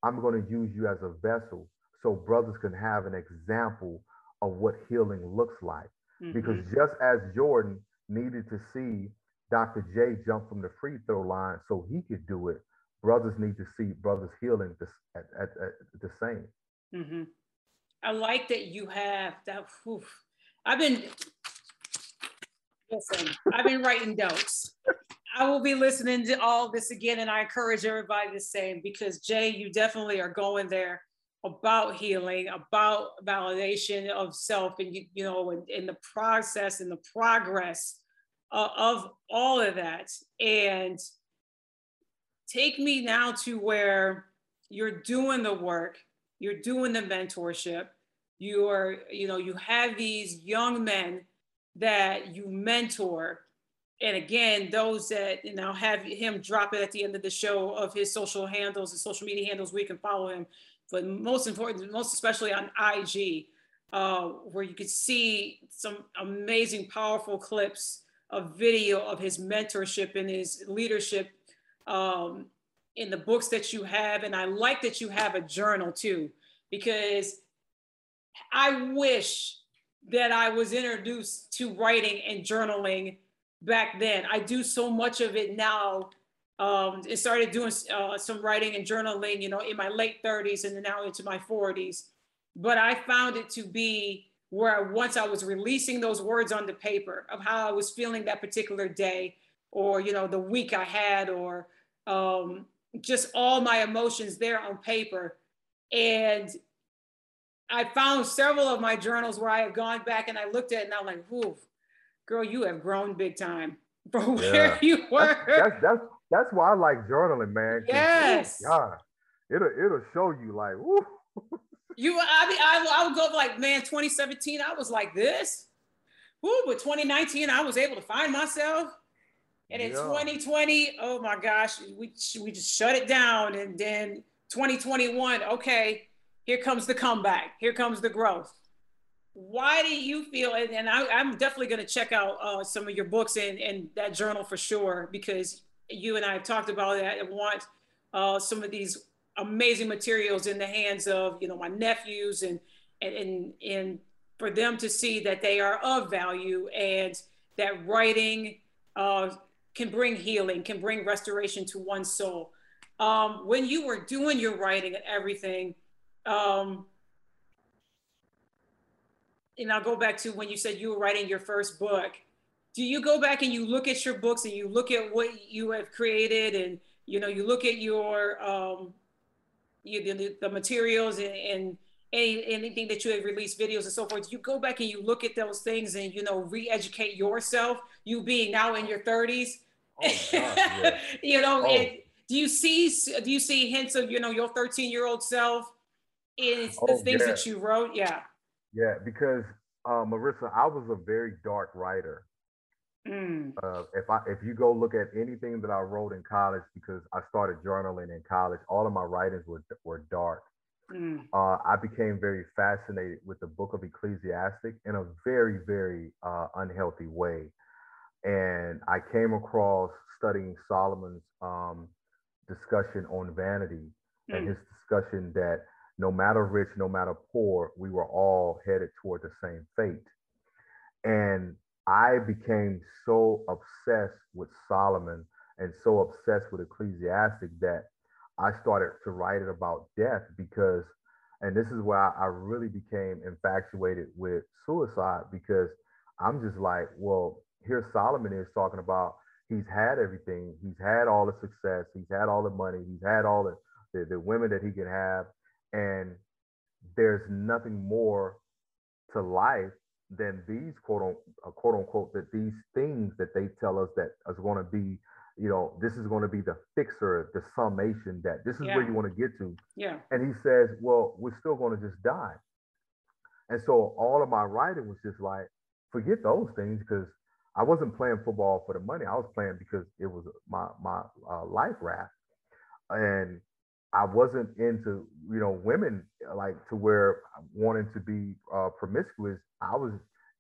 B: I'm going to use you as a vessel so brothers can have an example of what healing looks like. Mm-hmm. Because just as Jordan needed to see Dr. J jump from the free throw line so he could do it, brothers need to see brothers healing at, at, at the same.
A: Mm-hmm. I like that you have that. Oof. I've been, listen, I've been writing notes. I will be listening to all this again, and I encourage everybody the same because Jay, you definitely are going there about healing, about validation of self, and you, you know, in, in the process and the progress uh, of all of that. And take me now to where you're doing the work, you're doing the mentorship, you are, you know, you have these young men that you mentor and again, those that you know have him drop it at the end of the show of his social handles and social media handles, we can follow him. But most important, most especially on IG, uh, where you could see some amazing, powerful clips of video of his mentorship and his leadership um, in the books that you have. And I like that you have a journal too, because I wish that I was introduced to writing and journaling back then. I do so much of it now. Um, and started doing uh, some writing and journaling, you know, in my late 30s and now into my 40s. But I found it to be where once I was releasing those words on the paper of how I was feeling that particular day, or you know, the week I had, or um, just all my emotions there on paper. And I found several of my journals where I had gone back and I looked at it and I'm like, whoo, girl, you have grown big time from where yeah. you were.
B: That's, that's, that's that's why I like journaling, man.
A: Yes.
B: God, it'll it'll show you like, woo.
A: You, I mean, I, I would go like, man, 2017, I was like this. Woo, but 2019, I was able to find myself. And in yeah. 2020, oh my gosh, we, we just shut it down. And then 2021, okay, here comes the comeback. Here comes the growth why do you feel and, and I, am definitely going to check out uh, some of your books and, and that journal for sure because you and i have talked about that and want uh, some of these amazing materials in the hands of you know my nephews and and and, and for them to see that they are of value and that writing uh, can bring healing can bring restoration to one's soul um, when you were doing your writing and everything um, and I'll go back to when you said you were writing your first book. Do you go back and you look at your books and you look at what you have created and you know you look at your um, you the, the materials and, and any, anything that you have released videos and so forth you go back and you look at those things and you know re-educate yourself you being now in your 30s oh, gosh, yeah. you know oh. do you see do you see hints of you know your 13 year old self in oh, the things yeah. that you wrote yeah
B: yeah because uh, marisa i was a very dark writer Mm. Uh, if I if you go look at anything that I wrote in college, because I started journaling in college, all of my writings were were dark. Mm. Uh, I became very fascinated with the Book of Ecclesiastic in a very very uh, unhealthy way, and I came across studying Solomon's um, discussion on vanity mm. and his discussion that no matter rich, no matter poor, we were all headed toward the same fate. And I became so obsessed with Solomon and so obsessed with Ecclesiastic that I started to write it about death because, and this is where I, really became infatuated with suicide because I'm just like, well, here Solomon is talking about he's had everything, he's had all the success, he's had all the money, he's had all the, the, the women that he can have, and there's nothing more to life than these quote unquote, uh, quote unquote that these things that they tell us that is going to be you know this is going to be the fixer the summation that this is yeah. where you want to get to.
A: Yeah.
B: And he says well we're still going to just die. And so all of my writing was just like forget those things because i wasn't playing football for the money. I was playing because it was my my uh, life raft. And I wasn't into you know women like to where wanting to be uh, promiscuous. I was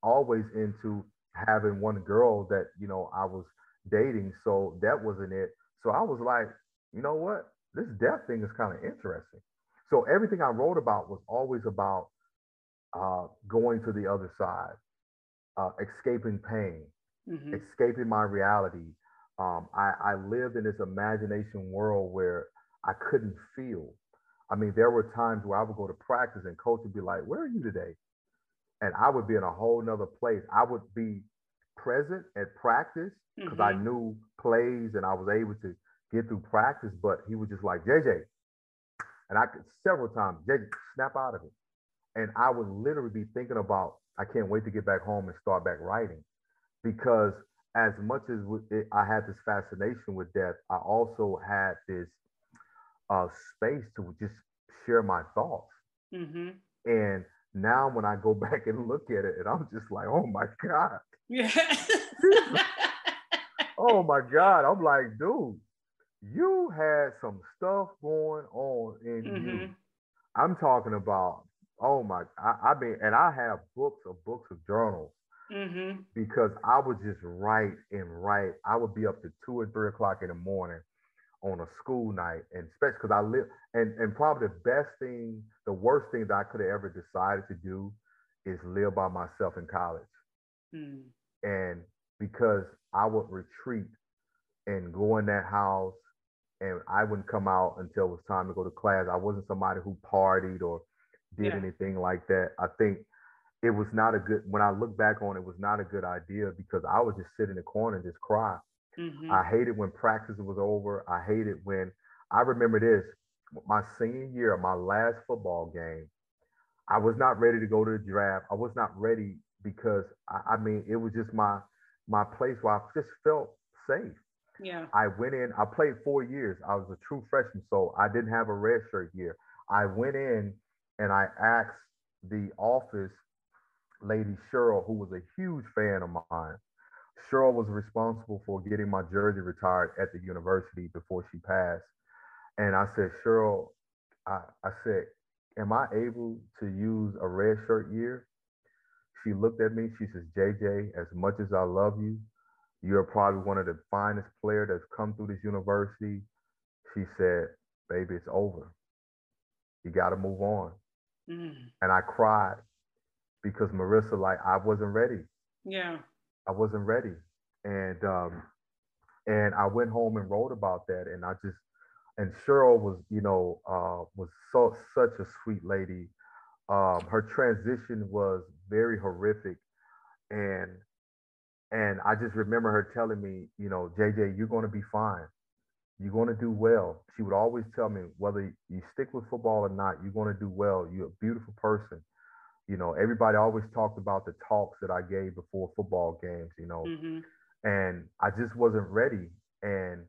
B: always into having one girl that you know I was dating, so that wasn't it. So I was like, you know what, this death thing is kind of interesting. So everything I wrote about was always about uh, going to the other side, uh, escaping pain, mm-hmm. escaping my reality. Um, I, I lived in this imagination world where I couldn't feel. I mean, there were times where I would go to practice and coach would be like, Where are you today? And I would be in a whole nother place. I would be present at practice because mm-hmm. I knew plays and I was able to get through practice, but he was just like, JJ. And I could several times, JJ, snap out of it. And I would literally be thinking about, I can't wait to get back home and start back writing. Because as much as I had this fascination with death, I also had this uh, space to just share my thoughts. Mm-hmm. And now when I go back and look at it, and I'm just like, oh my God. Yeah. oh my God. I'm like, dude, you had some stuff going on in mm-hmm. you. I'm talking about, oh my, I, I mean, and I have books of books of journals mm-hmm. because I would just write and write. I would be up to two or three o'clock in the morning on a school night, and especially because I live, and and probably the best thing, the worst thing that I could have ever decided to do is live by myself in college, mm. and because I would retreat and go in that house, and I wouldn't come out until it was time to go to class. I wasn't somebody who partied or did yeah. anything like that. I think it was not a good. When I look back on it, it was not a good idea because I would just sit in the corner and just cry Mm-hmm. I hated when practice was over. I hated when I remember this my senior year, my last football game. I was not ready to go to the draft. I was not ready because I, I mean it was just my my place where I just felt safe.
A: Yeah.
B: I went in, I played four years. I was a true freshman, so I didn't have a red shirt year. I went in and I asked the office lady Cheryl, who was a huge fan of mine, Cheryl was responsible for getting my jersey retired at the university before she passed. And I said, Cheryl, I, I said, am I able to use a red shirt year? She looked at me. She says, JJ, as much as I love you, you're probably one of the finest players that's come through this university. She said, baby, it's over. You got to move on. Mm. And I cried because Marisa, like, I wasn't ready.
A: Yeah.
B: I wasn't ready, and um, and I went home and wrote about that, and I just and Cheryl was you know uh, was so such a sweet lady. Um, her transition was very horrific. And and I just remember her telling me, you know, JJ, you're going to be fine. You're going to do well. She would always tell me, whether you stick with football or not, you're going to do well. You're a beautiful person. You know, everybody always talked about the talks that I gave before football games, you know, mm-hmm. and I just wasn't ready. And,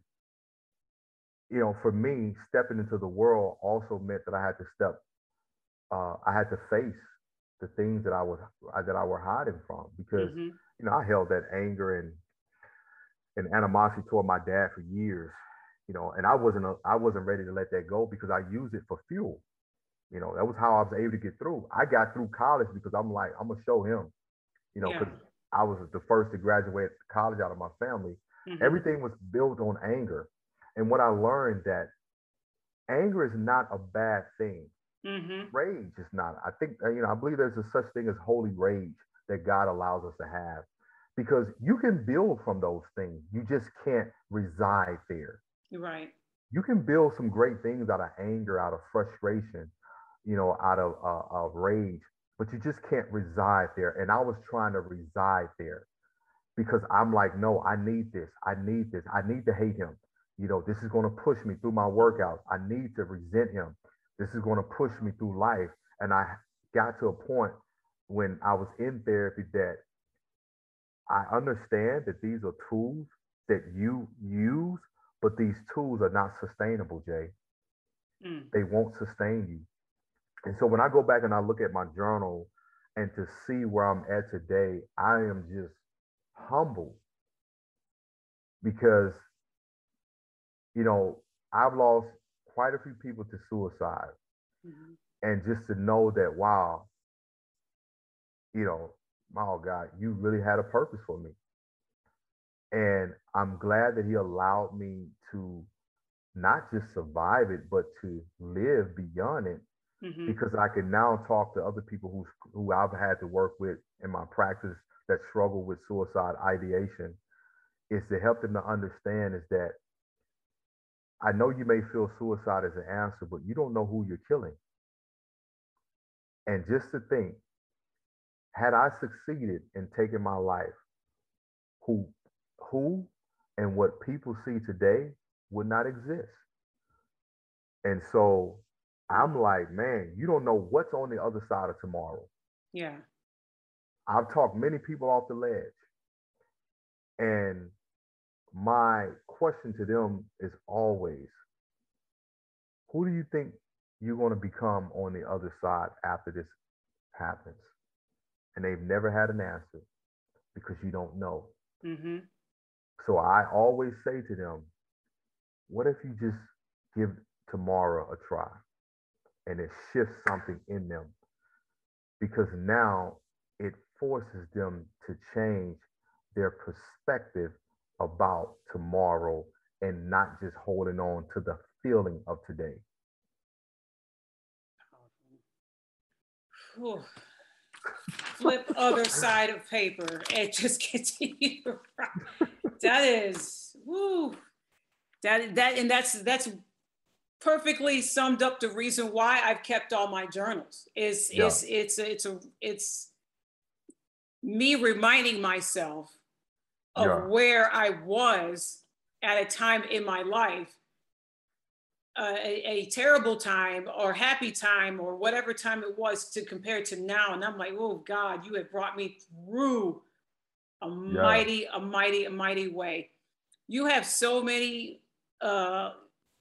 B: you know, for me, stepping into the world also meant that I had to step, uh, I had to face the things that I was that I were hiding from because mm-hmm. you know I held that anger and and animosity toward my dad for years, you know, and I wasn't a, I wasn't ready to let that go because I used it for fuel. You know, that was how I was able to get through. I got through college because I'm like I'm gonna show him, you know, because yeah. I was the first to graduate college out of my family. Mm-hmm. Everything was built on anger, and what I learned that anger is not a bad thing. Mm-hmm. Rage is not. I think you know. I believe there's a such thing as holy rage that God allows us to have, because you can build from those things. You just can't reside there.
A: Right.
B: You can build some great things out of anger, out of frustration, you know, out of uh, of rage, but you just can't reside there. And I was trying to reside there because I'm like, no, I need this. I need this. I need to hate him. You know, this is going to push me through my workouts. I need to resent him. This is going to push me through life. And I got to a point when I was in therapy that I understand that these are tools that you use, but these tools are not sustainable, Jay. Mm. They won't sustain you. And so when I go back and I look at my journal and to see where I'm at today, I am just humble because, you know, I've lost quite a few people to suicide. Mm-hmm. And just to know that, wow, you know, oh God, you really had a purpose for me. And I'm glad that he allowed me to not just survive it, but to live beyond it. Mm-hmm. Because I can now talk to other people who who I've had to work with in my practice that struggle with suicide ideation, is to help them to understand is that I know you may feel suicide as an answer, but you don't know who you're killing. And just to think, had I succeeded in taking my life, who, who, and what people see today would not exist. And so I'm like, man, you don't know what's on the other side of tomorrow.
A: Yeah.
B: I've talked many people off the ledge. And my question to them is always who do you think you're going to become on the other side after this happens? And they've never had an answer because you don't know. Mm-hmm. So I always say to them, what if you just give tomorrow a try and it shifts something in them? Because now it forces them to change their perspective about tomorrow and not just holding on to the feeling of today.
A: Flip other side of paper and just continue. that is, woo. That that and that's that's perfectly summed up the reason why I've kept all my journals. Is yeah. is it's it's a it's me reminding myself of yeah. where I was at a time in my life, uh, a, a, terrible time or happy time or whatever time it was to compare to now. And I'm like, oh God, you have brought me through a yeah. mighty, a mighty, a mighty way. You have so many uh,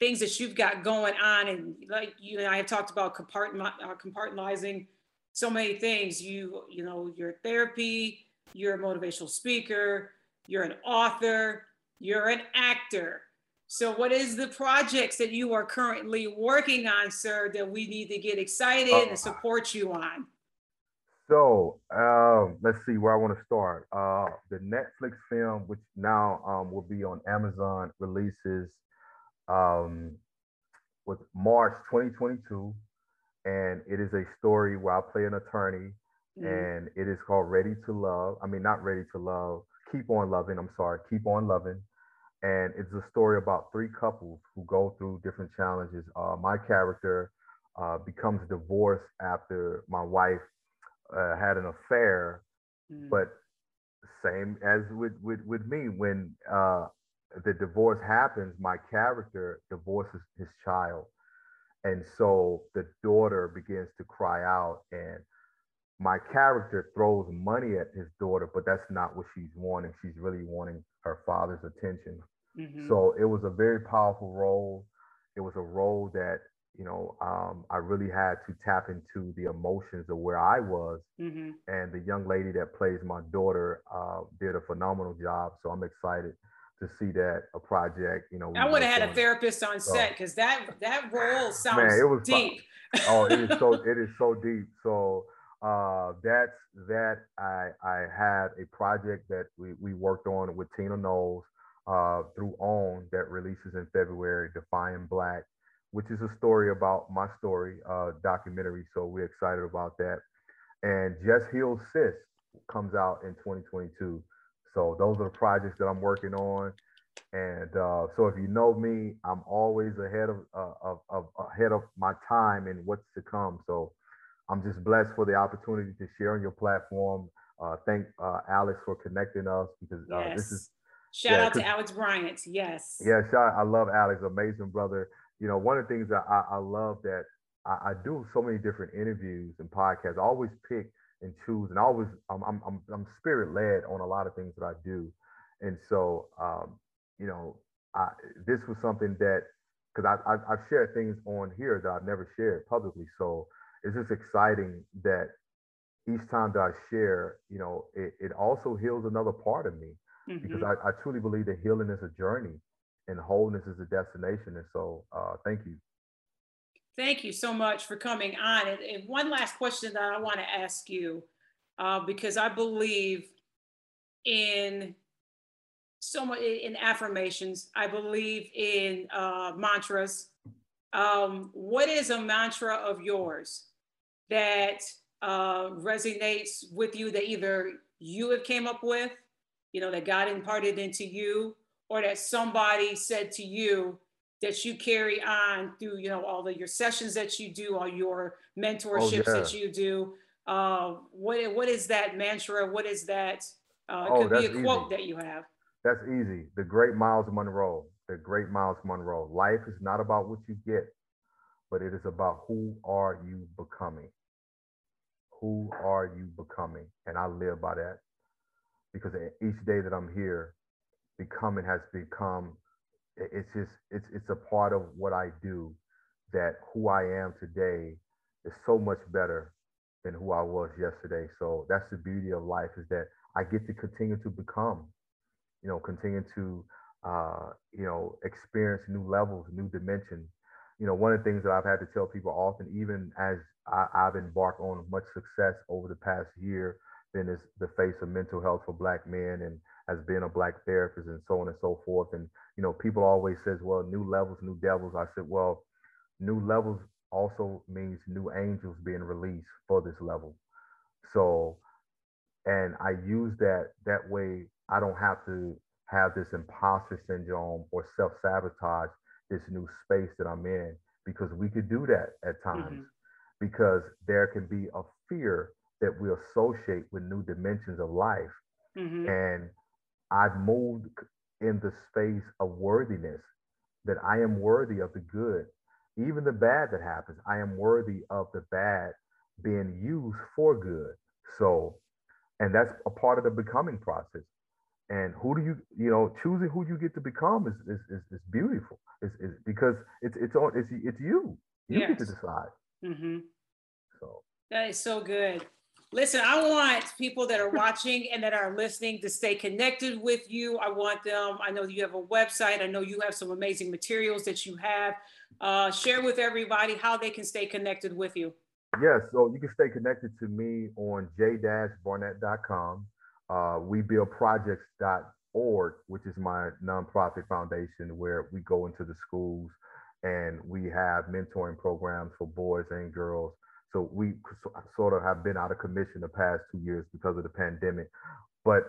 A: things that you've got going on. And like you and I have talked about uh, compartmentalizing so many things. You, you know, your therapy, you're a motivational speaker, you're an author, you're an actor. So, what is the projects that you are currently working on, sir, that we need to get excited and support you on?
B: So, um, let's see where I want to start. Uh, the Netflix film, which now um, will be on Amazon, releases um, with March 2022, and it is a story where I play an attorney, mm-hmm. and it is called Ready to Love. I mean, not Ready to Love, Keep on Loving. I'm sorry, Keep on Loving. And it's a story about three couples who go through different challenges. Uh, my character uh, becomes divorced after my wife uh, had an affair,
A: Mm.
B: but same as with with with me when uh, the divorce happens, my character divorces his child, and so the daughter begins to cry out, and my character throws money at his daughter, but that's not what she's wanting. She's really wanting her father's attention.
A: Mhm.
B: So it was a very powerful role. It was a role that you know um, I really had to tap into the emotions of where I was,
A: Mhm.
B: and the young lady that plays my daughter uh, did a phenomenal job. So I'm excited to see that a project. You know,
A: I would have had a therapist on set because that that role sounds
B: it was
A: deep.
B: oh, it is so it is so deep. So uh, that's that. I I had a project that we we worked on with Tina Knowles uh, through OWN that releases in February, Defying Black, which is a story about my story, uh, documentary. So we're excited about that. And Just Heal Sis comes out in 2022. So those are the projects that I'm working on. And uh, so if you know me, I'm always ahead of, uh, of, of ahead of my time and what's to come. So I'm just blessed for the opportunity to share on your platform. Uh, thank uh, Alex for connecting us because uh,
A: Yes.
B: this is
A: Shout
B: yeah,
A: out to Alex Bryant. Yes.
B: yeah, shout, I love Alex, amazing brother. You know, one of the things that I, I love that I, I do so many different interviews and podcasts. I always pick and choose, and I always I'm I'm I'm, I'm spirit led on a lot of things that I do, and so um, you know, I this was something that because I, I I've shared things on here that I've never shared publicly, so it's just exciting that each time that I share, you know, it, it also heals another part of me because
A: Mhm.
B: I, I truly believe that healing is a journey and wholeness is a destination. And so, uh, thank you.
A: Thank you so much for coming on. And, and one last question that I want to ask you, uh, because I believe in so much in affirmations. I believe in uh, mantras. Um, what is a mantra of yours that uh, resonates with you that either you have came up with, you know, that God imparted into you, or that somebody said to you that you carry on through, you know, all of your sessions that you do, all your mentorships that
B: yeah.
A: you do. Uh, what what is that mantra? What is that? Uh, it
B: Oh,
A: could be a
B: that's
A: quote
B: easy.
A: that you have.
B: That's easy. The great Myles Munroe, the great Myles Munroe. Life is not about what you get, but it is about who are you becoming? Who are you becoming? And I live by that because each day that I'm here, becoming has become, it's just, it's, it's a part of what I do that who I am today is so much better than who I was yesterday. So that's the beauty of life is that I get to continue to become, you know, continue to, uh, you know, experience new levels, new dimensions. You know, one of the things that I've had to tell people often, even as I, I've embarked on much success over the past year, been is the face of mental health for Black men and as being a Black therapist and so on and so forth. And you know, people always says, well, new levels, new devils. I said, well, new levels also means new angels being released for this level. So, and I use that that way. I don't have to have this imposter syndrome or self sabotage this new space that I'm in because we could do that at times
A: Mhm.
B: because there can be a fear that we associate with new dimensions of life.
A: Mhm.
B: And I've moved in the space of worthiness that I am worthy of the good, even the bad that happens. I am worthy of the bad being used for good. So, and that's a part of the becoming process. And who do you, you know, choosing who you get to become is is, is, is beautiful. It's, it's because it's it's on it's it's you. You get to
A: Yes.
B: decide.
A: Mhm.
B: So
A: That is so good. Listen, I want people that are watching and that are listening to stay connected with you. I want them, I know you have a website. I know you have some amazing materials that you have. Uh, share with everybody how they can stay connected with you.
B: Yes, so you can stay connected to me on j-barnett.com. Uh, webuildprojects.org, which is my nonprofit foundation where we go into the schools and we have mentoring programs for boys and girls. So we sort of have been out of commission the past two years because of the pandemic. But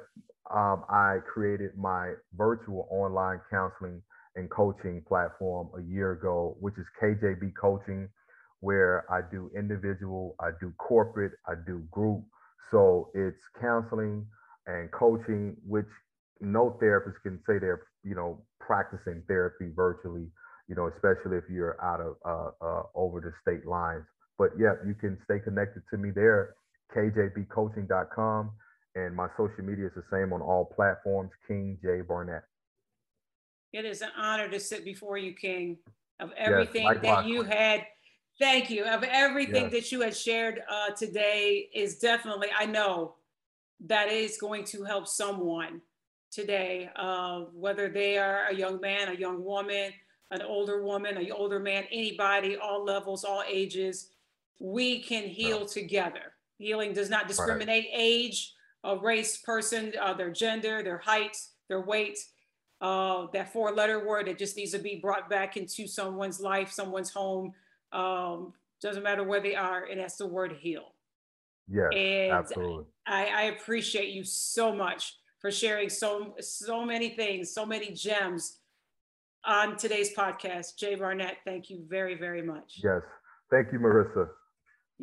B: um, I created my virtual online counseling and coaching platform a year ago, which is KJB Coaching where I do individual, I do corporate, I do group. So it's counseling and coaching, which no therapist can say they're, you know, practicing therapy virtually, you know, especially if you're out of uh, uh, over the state lines. But yeah, you can stay connected to me there, kjbcoaching.com. And my social media is the same on all platforms, King J Barnett.
A: It is an honor to sit before you, King, of everything yes, that you had. Thank you. Of everything yes. that you had shared uh, today is definitely, I know that is going to help someone today, uh, whether they are a young man, a young woman, an older woman, an older man, anybody, all levels, all ages. We can heal together. Healing does not discriminate right. age, a race, person, uh, their gender, their height, their weight uh, that four letter word that just needs to be brought back into someone's life, someone's home. Um, doesn't matter where they are, and that's the word heal.
B: Yeah, absolutely.
A: I, I appreciate you so much for sharing so so many things, so many gems on today's podcast. Jay Barnett, thank you very, very much.
B: Yes. Thank you, Marisa.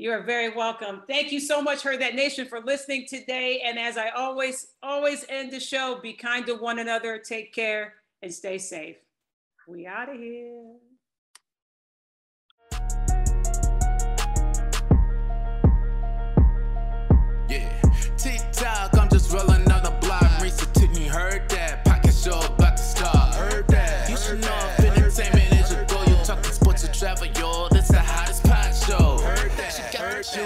A: You are very welcome. Thank you so much, Heard That Nation, for listening today. And as I always, always end the show, be kind to one another, take care, and stay safe. We out of here.